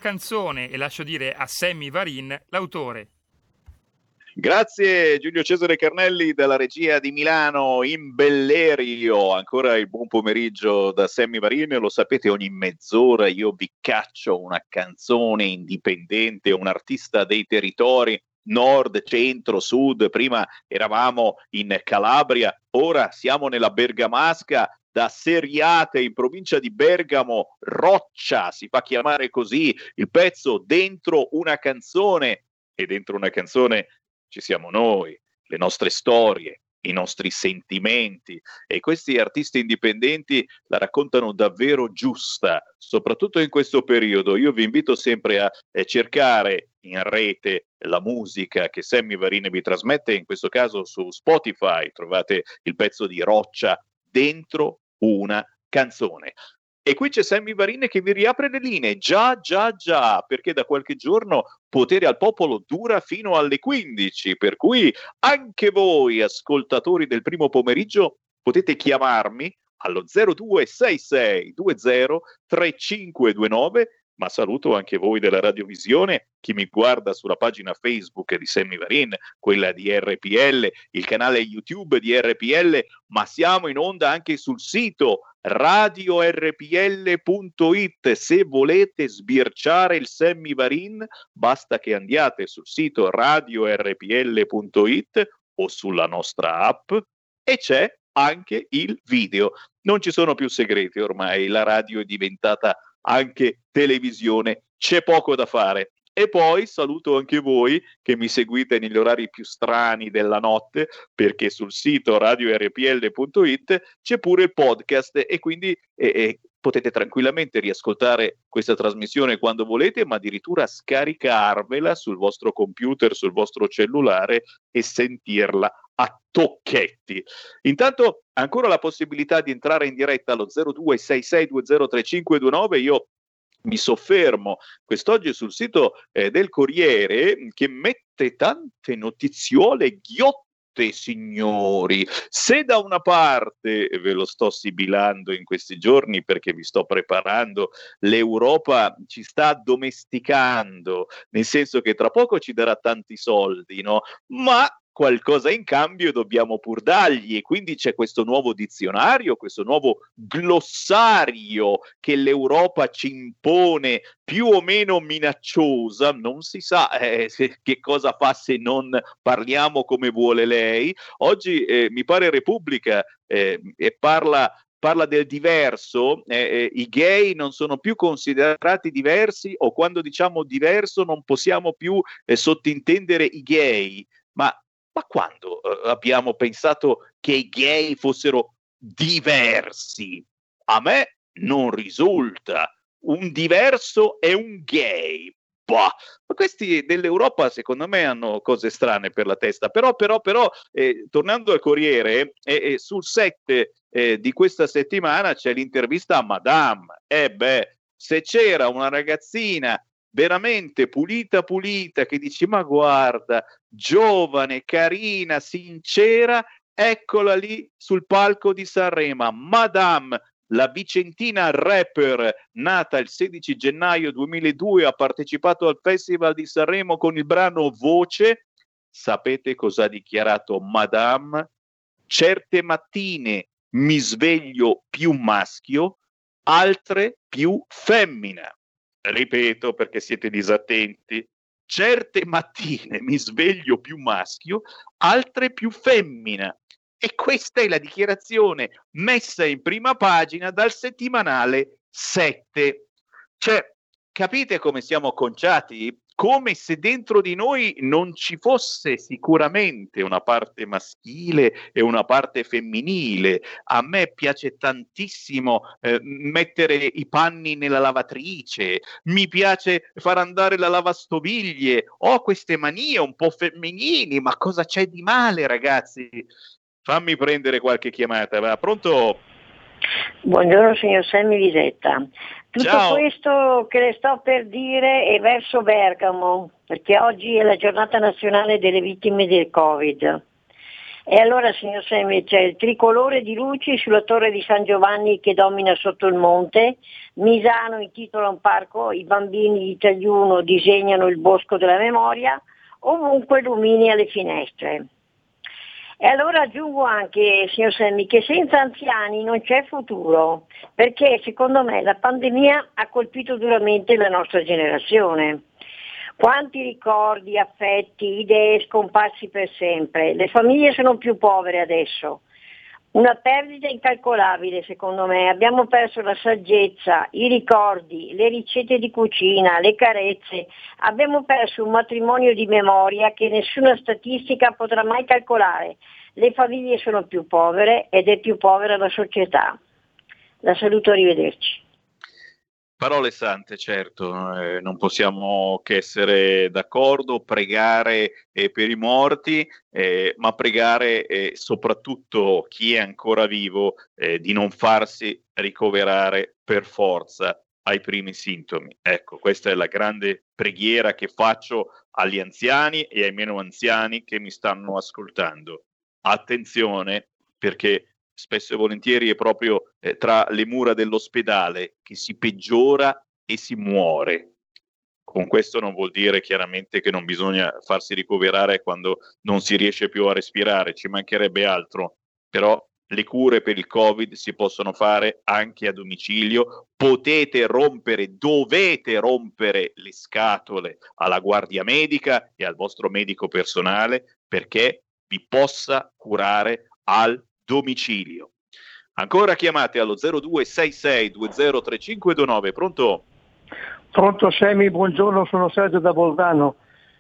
canzone e lascio dire a Sammy Varin l'autore. Grazie Giulio Cesare Carnelli dalla regia di Milano in Bellerio. Ancora il buon pomeriggio da Sammy Varin. Lo sapete, ogni mezz'ora io vi caccio una canzone indipendente, un artista dei territori nord, centro, sud. Prima eravamo in Calabria, ora siamo nella Bergamasca. Da Seriate in provincia di Bergamo, Roccia si fa chiamare così il pezzo dentro una canzone. E dentro una canzone ci siamo noi, le nostre storie, i nostri sentimenti. E questi artisti indipendenti la raccontano davvero giusta, soprattutto in questo periodo. Io vi invito sempre a eh, cercare in rete la musica che Sammy Varine vi trasmette, in questo caso su Spotify trovate il pezzo di Roccia dentro una canzone. E qui c'è Sammy Varine che vi riapre le linee. Già, già, già, perché da qualche giorno Potere al Popolo dura fino alle 15, per cui anche voi, ascoltatori del primo pomeriggio, potete chiamarmi allo 0266 20 3529 ma saluto anche voi della radiovisione, chi mi guarda sulla pagina Facebook di Sammy Varin, quella di RPL, il canale YouTube di RPL, ma siamo in onda anche sul sito radiorpl.it. Se volete sbirciare il Sammy Varin, basta che andiate sul sito radiorpl.it o sulla nostra app e c'è anche il video. Non ci sono più segreti ormai, la radio è diventata anche televisione, c'è poco da fare. E poi saluto anche voi che mi seguite negli orari più strani della notte, perché sul sito radiorpl.it c'è pure il podcast e quindi eh, potete tranquillamente riascoltare questa trasmissione quando volete, ma addirittura scaricarvela sul vostro computer, sul vostro cellulare e sentirla a tocchetti. Intanto ancora la possibilità di entrare in diretta allo 0266203529. Io mi soffermo quest'oggi sul sito eh, del Corriere che mette tante notiziole ghiotte signori. Se da una parte, ve lo sto sibilando in questi giorni perché vi sto preparando, l'Europa ci sta addomesticando, nel senso che tra poco ci darà tanti soldi, no? Ma qualcosa in cambio dobbiamo pur dargli. E quindi c'è questo nuovo dizionario, questo nuovo glossario che l'Europa ci impone più o meno minacciosa, non si sa eh, che cosa fa se non parliamo come vuole lei. Oggi eh, mi pare Repubblica eh, e parla parla del diverso, eh, eh, i gay non sono più considerati diversi o quando diciamo diverso non possiamo più eh, sottintendere i gay, ma ma quando eh, abbiamo pensato che i gay fossero diversi? A me non risulta. Un diverso è un gay. Bah. Ma questi dell'Europa secondo me hanno cose strane per la testa. Però, però, però, eh, tornando al Corriere, eh, sul 7 eh, di questa settimana c'è l'intervista a Madame. E beh, se c'era una ragazzina veramente pulita pulita che dici ma guarda giovane carina sincera eccola lì sul palco di Sanremo. Madame la vicentina rapper nata il 16 gennaio 2002 ha partecipato al Festival di Sanremo con il brano Voce. Sapete cosa ha dichiarato Madame? Certe mattine mi sveglio più maschio altre più femmina ripeto perché siete disattenti, certe mattine mi sveglio più maschio, altre più femmina. E questa è la dichiarazione messa in prima pagina dal settimanale 7. Cioè, capite come siamo conciati? Come se dentro di noi non ci fosse sicuramente una parte maschile e una parte femminile. A me piace tantissimo eh, mettere i panni nella lavatrice, mi piace far andare la lavastoviglie, ho queste manie un po' femminili, ma cosa c'è di male ragazzi? Fammi prendere qualche chiamata, va? Pronto? Buongiorno signor Sammy Visetta. Tutto Ciao. questo che le sto per dire è verso Bergamo, perché oggi è la giornata nazionale delle vittime del Covid. E allora, signor Semi, c'è il tricolore di luci sulla torre di San Giovanni che domina sotto il monte, Misano intitola un parco, i bambini di Tagliuno disegnano il bosco della memoria, ovunque lumini alle finestre. E allora aggiungo anche, signor Semmi, che senza anziani non c'è futuro, perché secondo me la pandemia ha colpito duramente la nostra generazione. Quanti ricordi, affetti, idee scomparsi per sempre. Le famiglie sono più povere adesso. Una perdita incalcolabile secondo me. Abbiamo perso la saggezza, i ricordi, le ricette di cucina, le carezze. Abbiamo perso un matrimonio di memoria che nessuna statistica potrà mai calcolare. Le famiglie sono più povere ed è più povera la società. La saluto, arrivederci. Parole sante, certo, eh, non possiamo che essere d'accordo, pregare eh, per i morti, eh, ma pregare eh, soprattutto chi è ancora vivo eh, di non farsi ricoverare per forza ai primi sintomi. Ecco, questa è la grande preghiera che faccio agli anziani e ai meno anziani che mi stanno ascoltando. Attenzione perché spesso e volentieri è proprio eh, tra le mura dell'ospedale che si peggiora e si muore. Con questo non vuol dire chiaramente che non bisogna farsi ricoverare quando non si riesce più a respirare, ci mancherebbe altro, però le cure per il Covid si possono fare anche a domicilio, potete rompere, dovete rompere le scatole alla guardia medica e al vostro medico personale perché vi possa curare al domicilio. Ancora chiamate allo 0266203529, pronto? Pronto Semi, buongiorno, sono Sergio da Bolzano.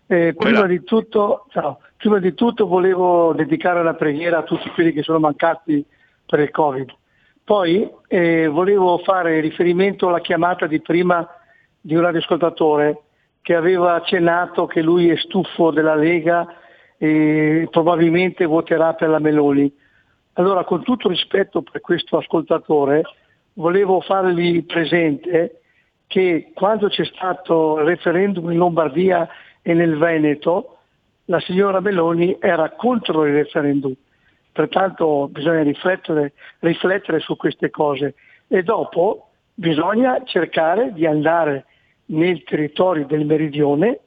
Eh, prima, di tutto, ciao, prima di tutto volevo dedicare una preghiera a tutti quelli che sono mancati per il Covid. Poi eh, volevo fare riferimento alla chiamata di prima di un radioascoltatore che aveva accennato che lui è stufo della Lega e probabilmente voterà per la Meloni. Allora, con tutto rispetto per questo ascoltatore, volevo fargli presente che quando c'è stato il referendum in Lombardia e nel Veneto, la signora Meloni era contro il referendum. Pertanto bisogna riflettere, riflettere su queste cose e dopo bisogna cercare di andare nel territorio del meridione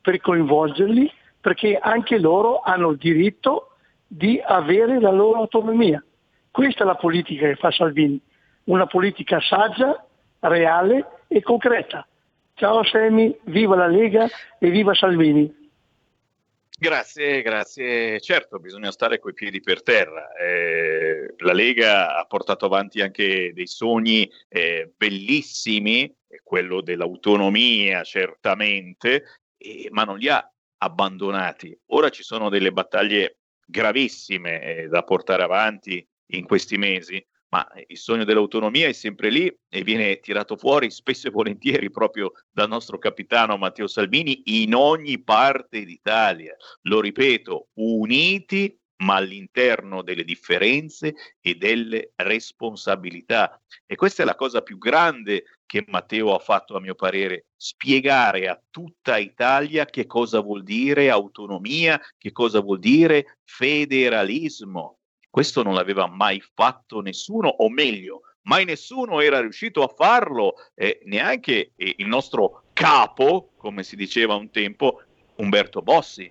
per coinvolgerli perché anche loro hanno il diritto di avere la loro autonomia. Questa è la politica che fa Salvini, una politica saggia, reale e concreta. Ciao Semi, viva la Lega e viva Salvini. Grazie, grazie. Certo, bisogna stare coi piedi per terra. Eh, la Lega ha portato avanti anche dei sogni eh, bellissimi, quello dell'autonomia certamente, eh, ma non li ha abbandonati. Ora ci sono delle battaglie gravissime eh, da portare avanti in questi mesi, ma il sogno dell'autonomia è sempre lì e viene tirato fuori spesso e volentieri proprio dal nostro capitano Matteo Salvini in ogni parte d'Italia. Lo ripeto, uniti ma all'interno delle differenze e delle responsabilità. E questa è la cosa più grande che Matteo ha fatto, a mio parere, spiegare a tutta Italia che cosa vuol dire autonomia, che cosa vuol dire federalismo. Questo non l'aveva mai fatto nessuno, o meglio, mai nessuno era riuscito a farlo, eh, neanche il nostro capo, come si diceva un tempo, Umberto Bossi.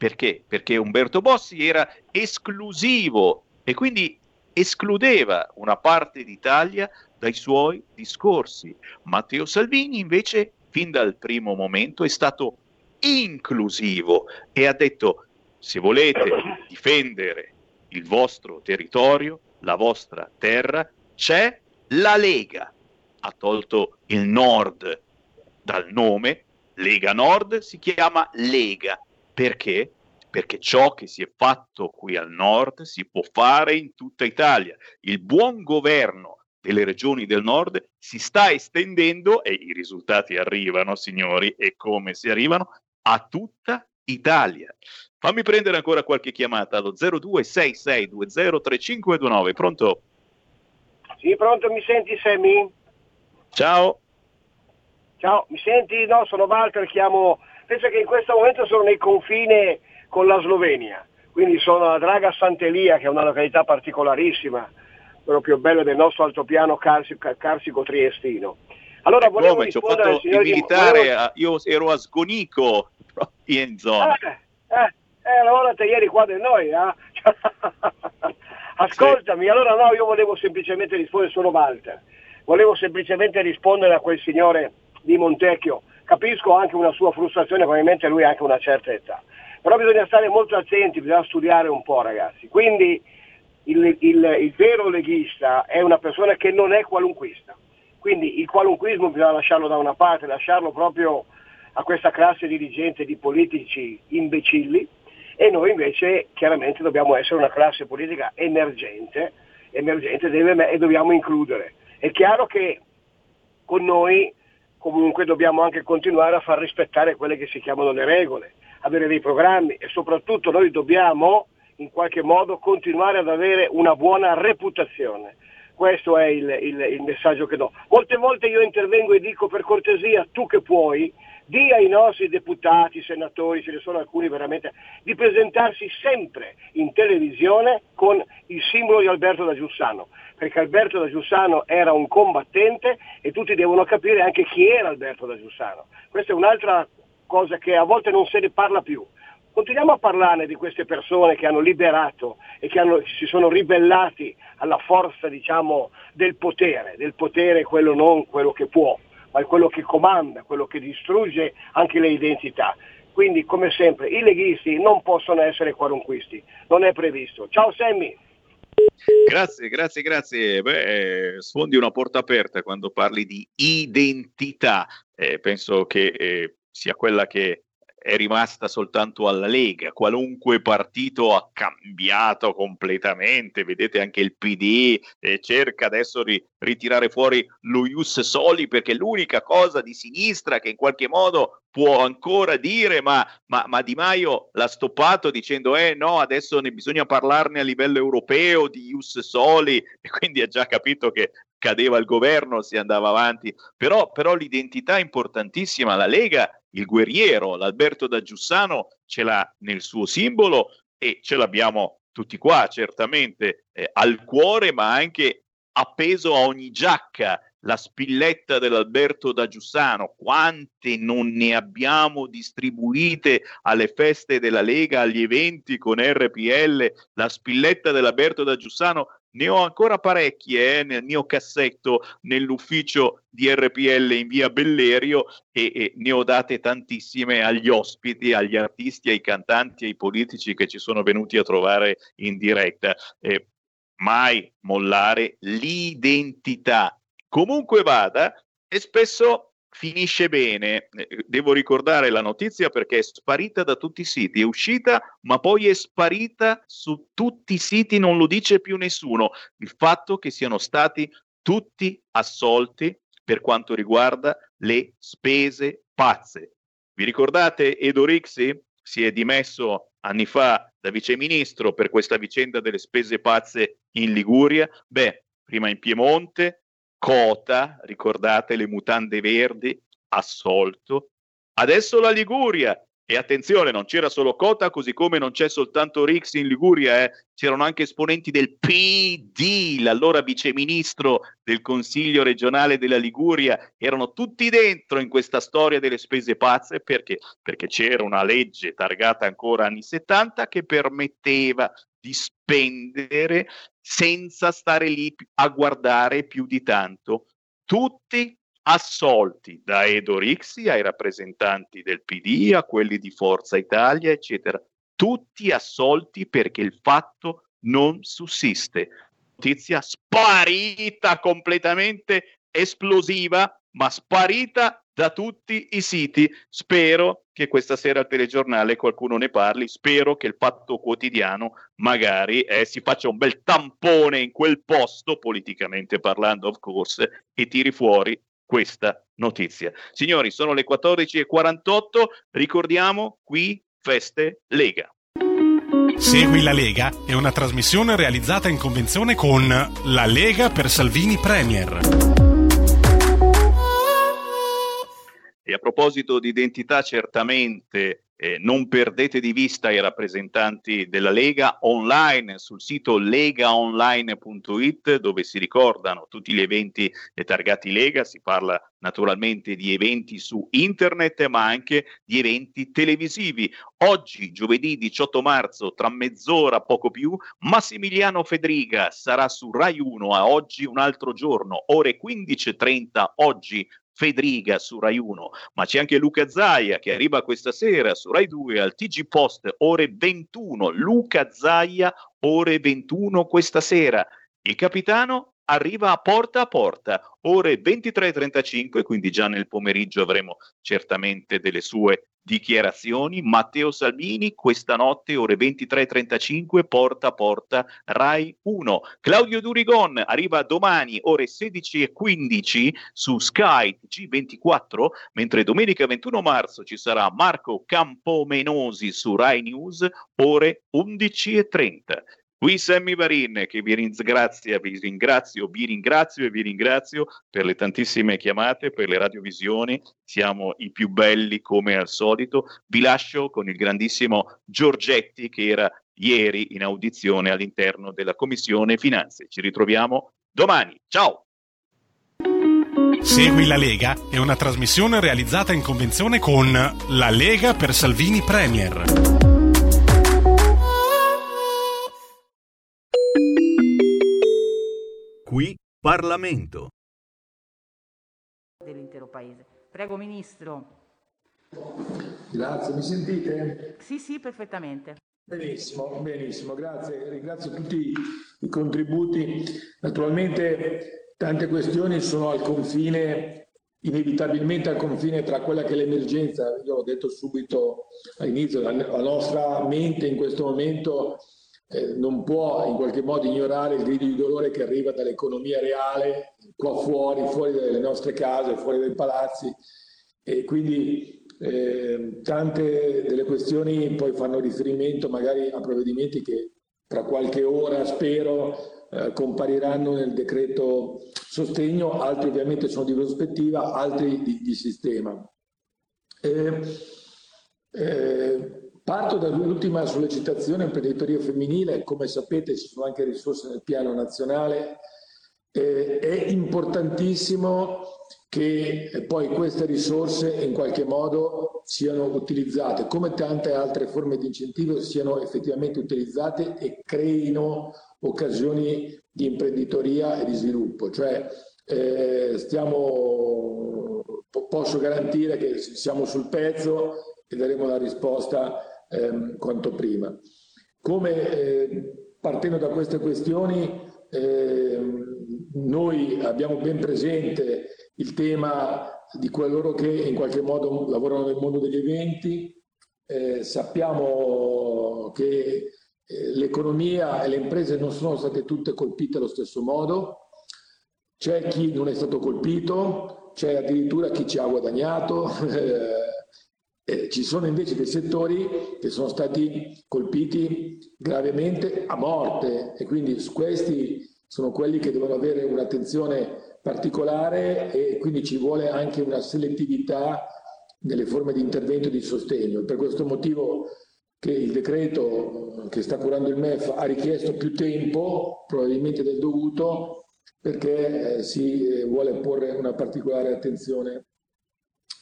Perché? Perché Umberto Bossi era esclusivo e quindi escludeva una parte d'Italia dai suoi discorsi. Matteo Salvini invece fin dal primo momento è stato inclusivo e ha detto se volete difendere il vostro territorio, la vostra terra, c'è la Lega. Ha tolto il Nord dal nome, Lega Nord si chiama Lega perché? Perché ciò che si è fatto qui al nord si può fare in tutta Italia. Il buon governo delle regioni del nord si sta estendendo e i risultati arrivano, signori, e come si arrivano a tutta Italia. Fammi prendere ancora qualche chiamata allo 0266203529. Pronto? Sì, pronto, mi senti Sammy? Ciao. Ciao, mi senti? No, sono Walter, chiamo penso che in questo momento sono nei confini con la Slovenia, quindi sono a Draga Sant'Elia, che è una località particolarissima, proprio bella del nostro altopiano carsico, carsico triestino. Allora volevo Come? Ci ho fatto il militare, volevo- io ero a Sgonico, in zona. Eh, eh, eh, allora te ieri qua da noi, eh? Ascoltami, allora no, io volevo semplicemente rispondere, sono Walter, volevo semplicemente rispondere a quel signore di Montecchio, capisco anche una sua frustrazione, probabilmente lui ha anche una certa età, però bisogna stare molto attenti, bisogna studiare un po' ragazzi, quindi il, il- il vero leghista è una persona che non è qualunquista, quindi il qualunquismo bisogna lasciarlo da una parte, lasciarlo proprio a questa classe dirigente di politici imbecilli. E noi invece chiaramente dobbiamo essere una classe politica emergente, emergente deve- e dobbiamo includere. È chiaro che con noi comunque dobbiamo anche continuare a far rispettare quelle che si chiamano le regole, avere dei programmi e soprattutto noi dobbiamo in qualche modo continuare ad avere una buona reputazione. Questo è il, il- il messaggio che do. Molte volte io intervengo e dico per cortesia, tu che puoi, di ai nostri deputati, senatori, ce ne sono alcuni veramente, di presentarsi sempre in televisione con il simbolo di Alberto da Giussano, perché Alberto da Giussano era un combattente e tutti devono capire anche chi era Alberto da Giussano. Questa è un'altra cosa che a volte non se ne parla più. Continuiamo a parlarne di queste persone che hanno liberato e che hanno- si sono ribellati alla forza diciamo, del potere, del potere quello non quello che può, ma è quello che comanda, quello che distrugge anche le identità. Quindi come sempre i leghisti non possono essere qualunquisti, non è previsto. Ciao Sammy! Grazie, grazie, grazie. Beh, eh, sfondi una porta aperta quando parli di identità. Eh, penso che eh, sia quella che è rimasta soltanto alla Lega. Qualunque partito ha cambiato completamente. Vedete anche il PD eh, cerca adesso di ritirare fuori lo Ius Soli perché è l'unica cosa di sinistra che in qualche modo può ancora dire, ma, ma, ma Di Maio l'ha stoppato dicendo eh no, adesso ne bisogna parlarne a livello europeo di Ius Soli e quindi ha già capito che cadeva il governo, si andava avanti. Però, però l'identità è importantissima, la Lega, il guerriero, l'Alberto da Giussano ce l'ha nel suo simbolo e ce l'abbiamo tutti qua, certamente eh, al cuore, ma anche appeso a ogni giacca. La spilletta dell'Alberto da Giussano, quante non ne abbiamo distribuite alle feste della Lega, agli eventi con RPL, la spilletta dell'Alberto da Giussano, ne ho ancora parecchie eh, nel mio cassetto nell'ufficio di RPL in via Bellerio e, e ne ho date tantissime agli ospiti, agli artisti, ai cantanti, ai politici che ci sono venuti a trovare in diretta. Eh, mai mollare l'identità. Comunque vada, e spesso finisce bene. Eh, Devo ricordare la notizia perché è sparita da tutti i siti, è uscita, ma poi è sparita su tutti i siti, non lo dice più nessuno. Il fatto che siano stati tutti assolti per quanto riguarda le spese pazze. Vi ricordate Edo Rixi? Si è dimesso anni fa da viceministro per questa vicenda delle spese pazze in Liguria. Beh, prima in Piemonte, Cota, ricordate le mutande verdi, assolto. Adesso la Liguria. E attenzione, non c'era solo Cota, così come non c'è soltanto Rix in Liguria, eh. c'erano anche esponenti del PD, l'allora viceministro del Consiglio regionale della Liguria, erano tutti dentro in questa storia delle spese pazze perché? Perché c'era una legge targata ancora anni 70 che permetteva di spendere senza stare lì a guardare più di tanto. Tutti assolti da Edo Rixi ai rappresentanti del PD, a quelli di Forza Italia, eccetera. Tutti assolti perché il fatto non sussiste. Notizia sparita completamente esplosiva, ma sparita da tutti i siti. Spero che questa sera al telegiornale qualcuno ne parli, spero che il Fatto Quotidiano magari eh, si faccia un bel tampone in quel posto, politicamente parlando of course, e tiri fuori questa notizia. Signori, sono le 14.48, ricordiamo qui Feste Lega. Segui la Lega è una trasmissione realizzata in convenzione con La Lega per Salvini Premier. E a proposito di identità, certamente eh, non perdete di vista i rappresentanti della Lega online sul sito legaonline.it dove si ricordano tutti gli eventi targati Lega, si parla naturalmente di eventi su internet ma anche di eventi televisivi. Oggi, giovedì 18 marzo, tra mezz'ora, poco più, Massimiliano Fedriga sarà su Rai 1 a oggi un altro giorno, ore 15.30 oggi Fedriga su Rai 1, ma c'è anche Luca Zaia che arriva questa sera su Rai 2 al TG Post ore 21. Luca Zaia ore 21 questa sera. Il capitano arriva a porta a porta, ore 23.35, quindi già nel pomeriggio avremo certamente delle sue dichiarazioni. Matteo Salvini questa notte ore 23.35 porta a porta Rai 1. Claudio Durigon arriva domani ore 16.15 su Sky G24, mentre domenica 21 marzo ci sarà Marco Campomenosi su Rai News ore 11.30. Qui Sammy Varin che vi ringrazia, vi ringrazio, vi ringrazio e vi ringrazio per le tantissime chiamate, per le radiovisioni, siamo i più belli come al solito. Vi lascio con il grandissimo Giorgetti che era ieri in audizione all'interno della Commissione Finanze. Ci ritroviamo domani. Ciao! Segui la Lega è una trasmissione realizzata in convenzione con La Lega per Salvini Premier. Qui Parlamento. dell'intero paese. Prego Ministro. Grazie, mi sentite? Sì, sì, perfettamente. Benissimo, benissimo, grazie. Ringrazio tutti i contributi. Naturalmente tante questioni sono al confine, inevitabilmente al confine tra quella che è l'emergenza. Io l'ho detto subito all'inizio, la, nostra mente in questo momento eh, non può in qualche modo ignorare il grido di dolore che arriva dall'economia reale, qua fuori, fuori dalle nostre case, fuori dai palazzi. E quindi eh, tante delle questioni poi fanno riferimento magari a provvedimenti che tra qualche ora, spero, eh, compariranno nel decreto sostegno, altri ovviamente sono di prospettiva, altri di, di sistema. Eh, Parto dall'ultima sollecitazione imprenditoria femminile, come sapete ci sono anche risorse nel piano nazionale, eh, è importantissimo che eh, poi queste risorse in qualche modo siano utilizzate, come tante altre forme di incentivo siano effettivamente utilizzate e creino occasioni di imprenditoria e di sviluppo. Cioè, eh, stiamo, posso garantire che siamo sul pezzo e daremo la risposta ehm, quanto prima. Come eh, partendo da queste questioni eh, noi abbiamo ben presente il tema di coloro che in qualche modo lavorano nel mondo degli eventi, eh, sappiamo che eh, l'economia e le imprese non sono state tutte colpite allo stesso modo, c'è chi non è stato colpito, c'è addirittura chi ci ha guadagnato, eh, eh, ci sono invece dei settori che sono stati colpiti gravemente a morte e quindi questi sono quelli che devono avere un'attenzione particolare e quindi ci vuole anche una selettività nelle forme di intervento e di sostegno. Per questo motivo che il decreto che sta curando il MEF ha richiesto più tempo, probabilmente del dovuto, perché eh, si eh, vuole porre una particolare attenzione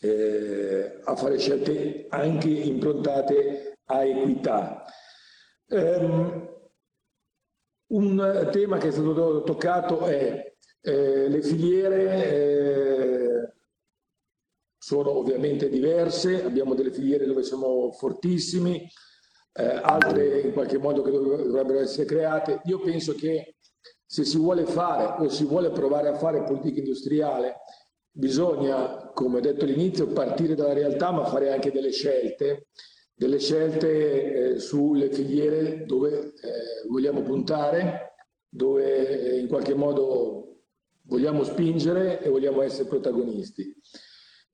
eh, a fare scelte anche improntate a equità. Um, un tema che è stato toccato è eh, le filiere eh, sono ovviamente diverse, abbiamo delle filiere dove siamo fortissimi, eh, altre in qualche modo che dovrebbero essere create. Io penso che se si vuole fare o si vuole provare a fare politica industriale bisogna, come ho detto all'inizio, partire dalla realtà ma fare anche delle scelte, delle scelte eh, sulle filiere dove eh, vogliamo puntare, dove eh, in qualche modo vogliamo spingere e vogliamo essere protagonisti.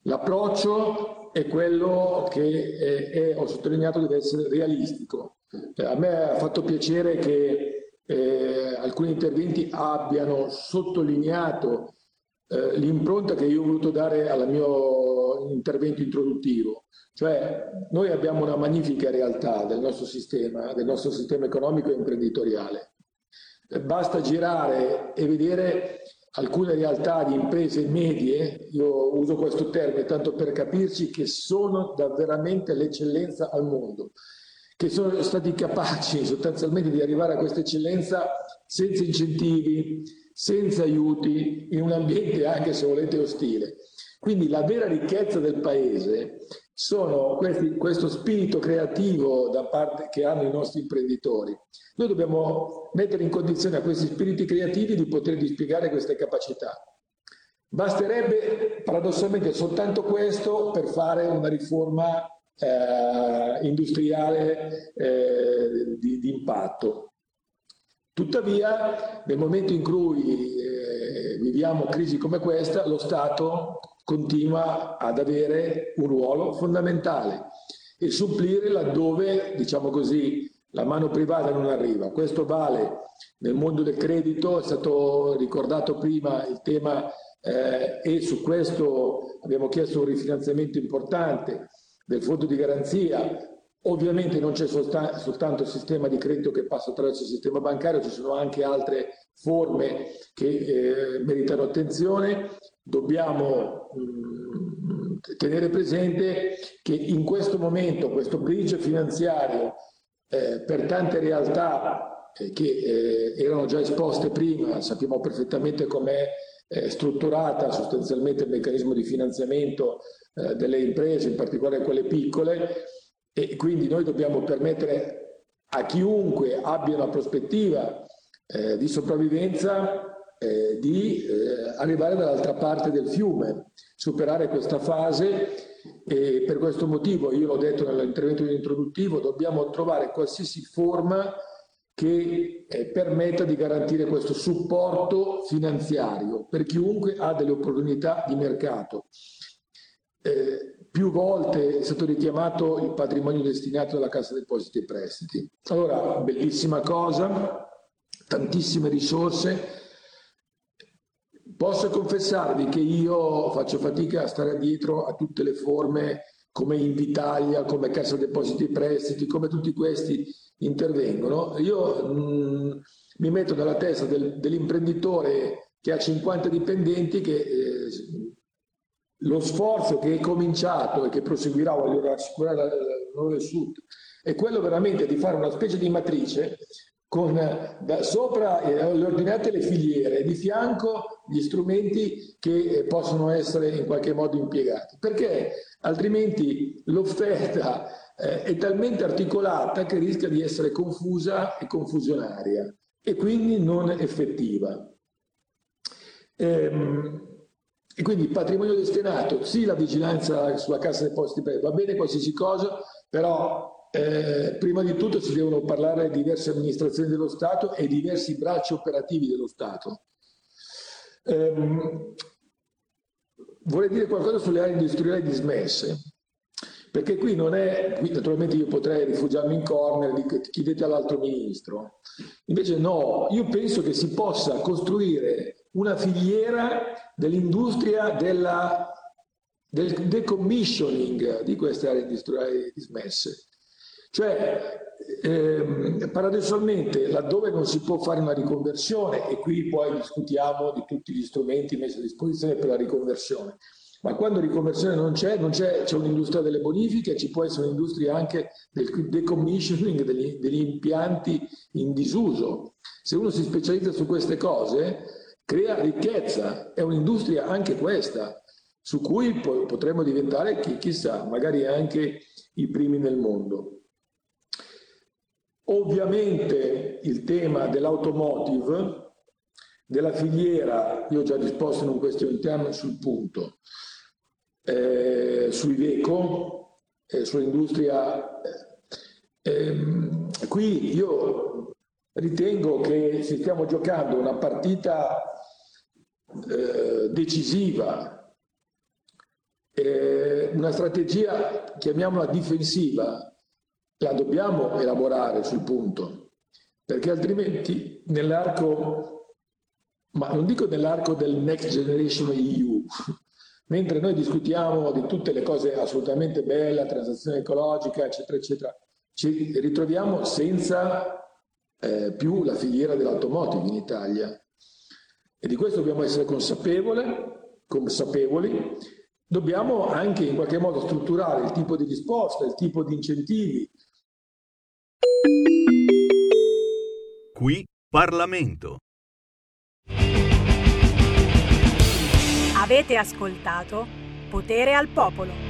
L'approccio è quello che è, è, ho sottolineato deve essere realistico. Eh, a me ha fatto piacere che eh, alcuni interventi abbiano sottolineato eh, l'impronta che io ho voluto dare al mio intervento introduttivo. Cioè, noi abbiamo una magnifica realtà del nostro sistema, del nostro sistema economico e imprenditoriale. Eh, Basta girare e vedere alcune realtà di imprese medie, io uso questo termine tanto per capirci, che sono da veramente l'eccellenza al mondo, che sono stati capaci sostanzialmente di arrivare a questa eccellenza senza incentivi, senza aiuti, in un ambiente anche se volete ostile. Quindi la vera ricchezza del paese sono questi, questo spirito creativo da parte che hanno i nostri imprenditori. Noi dobbiamo mettere in condizione a questi spiriti creativi di poter dispiegare queste capacità. Basterebbe paradossalmente soltanto questo per fare una riforma eh, industriale eh, di, di impatto. Tuttavia, nel momento in cui eh, viviamo crisi come questa, lo Stato continua ad avere un ruolo fondamentale e supplire laddove, diciamo così, la mano privata non arriva. Questo vale nel mondo del credito, è stato ricordato prima il tema eh, e su questo abbiamo chiesto un rifinanziamento importante del fondo di garanzia. Ovviamente non c'è solta- soltanto il sistema di credito che passa attraverso il sistema bancario, ci sono anche altre forme che eh, meritano attenzione. Dobbiamo mh, tenere presente che in questo momento questo bridge finanziario eh, per tante realtà eh, che eh, erano già esposte prima, sappiamo perfettamente com'è eh, strutturata sostanzialmente il meccanismo di finanziamento eh, delle imprese, in particolare quelle piccole, e quindi noi dobbiamo permettere a chiunque abbia una prospettiva eh, di sopravvivenza eh, di eh, arrivare dall'altra parte del fiume, superare questa fase e per questo motivo, io l'ho detto nell'intervento introduttivo, dobbiamo trovare qualsiasi forma che eh, permetta di garantire questo supporto finanziario per chiunque ha delle opportunità di mercato. Eh, più volte è stato richiamato il patrimonio destinato alla Cassa Depositi e Prestiti. Allora, bellissima cosa, tantissime risorse. Posso confessarvi che io faccio fatica a stare dietro a tutte le forme come Invitalia, come Cassa Depositi e Prestiti, come tutti questi intervengono. Io mh, mi metto nella testa del, dell'imprenditore che ha 50 dipendenti che eh, lo sforzo che è cominciato e che proseguirà, voglio rassicurare l'onore Sud, è quello veramente di fare una specie di matrice con da sopra eh, le ordinate le filiere e di fianco gli strumenti che eh, possono essere in qualche modo impiegati, perché altrimenti l'offerta eh, è talmente articolata che rischia di essere confusa e confusionaria e quindi non effettiva. Ehm, e quindi patrimonio destinato, sì la vigilanza sulla cassa dei posti, va bene qualsiasi cosa, però eh, prima di tutto si devono parlare di diverse amministrazioni dello Stato e diversi bracci operativi dello Stato. Ehm, vorrei dire qualcosa sulle aree industriali dismesse, perché qui non è, qui naturalmente io potrei rifugiarmi in corner, chiedete all'altro ministro, invece no, io penso che si possa costruire una filiera dell'industria della, del decommissioning di queste aree industriali dismesse. Cioè, ehm, paradossalmente, laddove non si può fare una riconversione, e qui poi discutiamo di tutti gli strumenti messi a disposizione per la riconversione, ma quando riconversione non c'è, non c'è, c'è un'industria delle bonifiche, ci può essere un'industria anche del decommissioning degli, degli impianti in disuso. Se uno si specializza su queste cose, crea ricchezza, è un'industria anche questa, su cui potremmo diventare, chi, chissà, magari anche i primi nel mondo. Ovviamente il tema dell'automotive, della filiera, io ho già risposto in un question time sul punto, eh, sui Veco, eh, sull'industria. Eh, qui io ritengo che stiamo giocando una partita eh, decisiva, eh, una strategia, chiamiamola difensiva, la dobbiamo elaborare sul punto, perché altrimenti nell'arco ma non dico nell'arco del Next Generation EU, mentre noi discutiamo di tutte le cose assolutamente belle, la transazione ecologica, eccetera, eccetera, ci ritroviamo senza eh, più la filiera dell'automotive in Italia. E di questo dobbiamo essere consapevoli. Dobbiamo anche in qualche modo strutturare il tipo di risposta, il tipo di incentivi. Qui Parlamento. Avete ascoltato Potere al Popolo.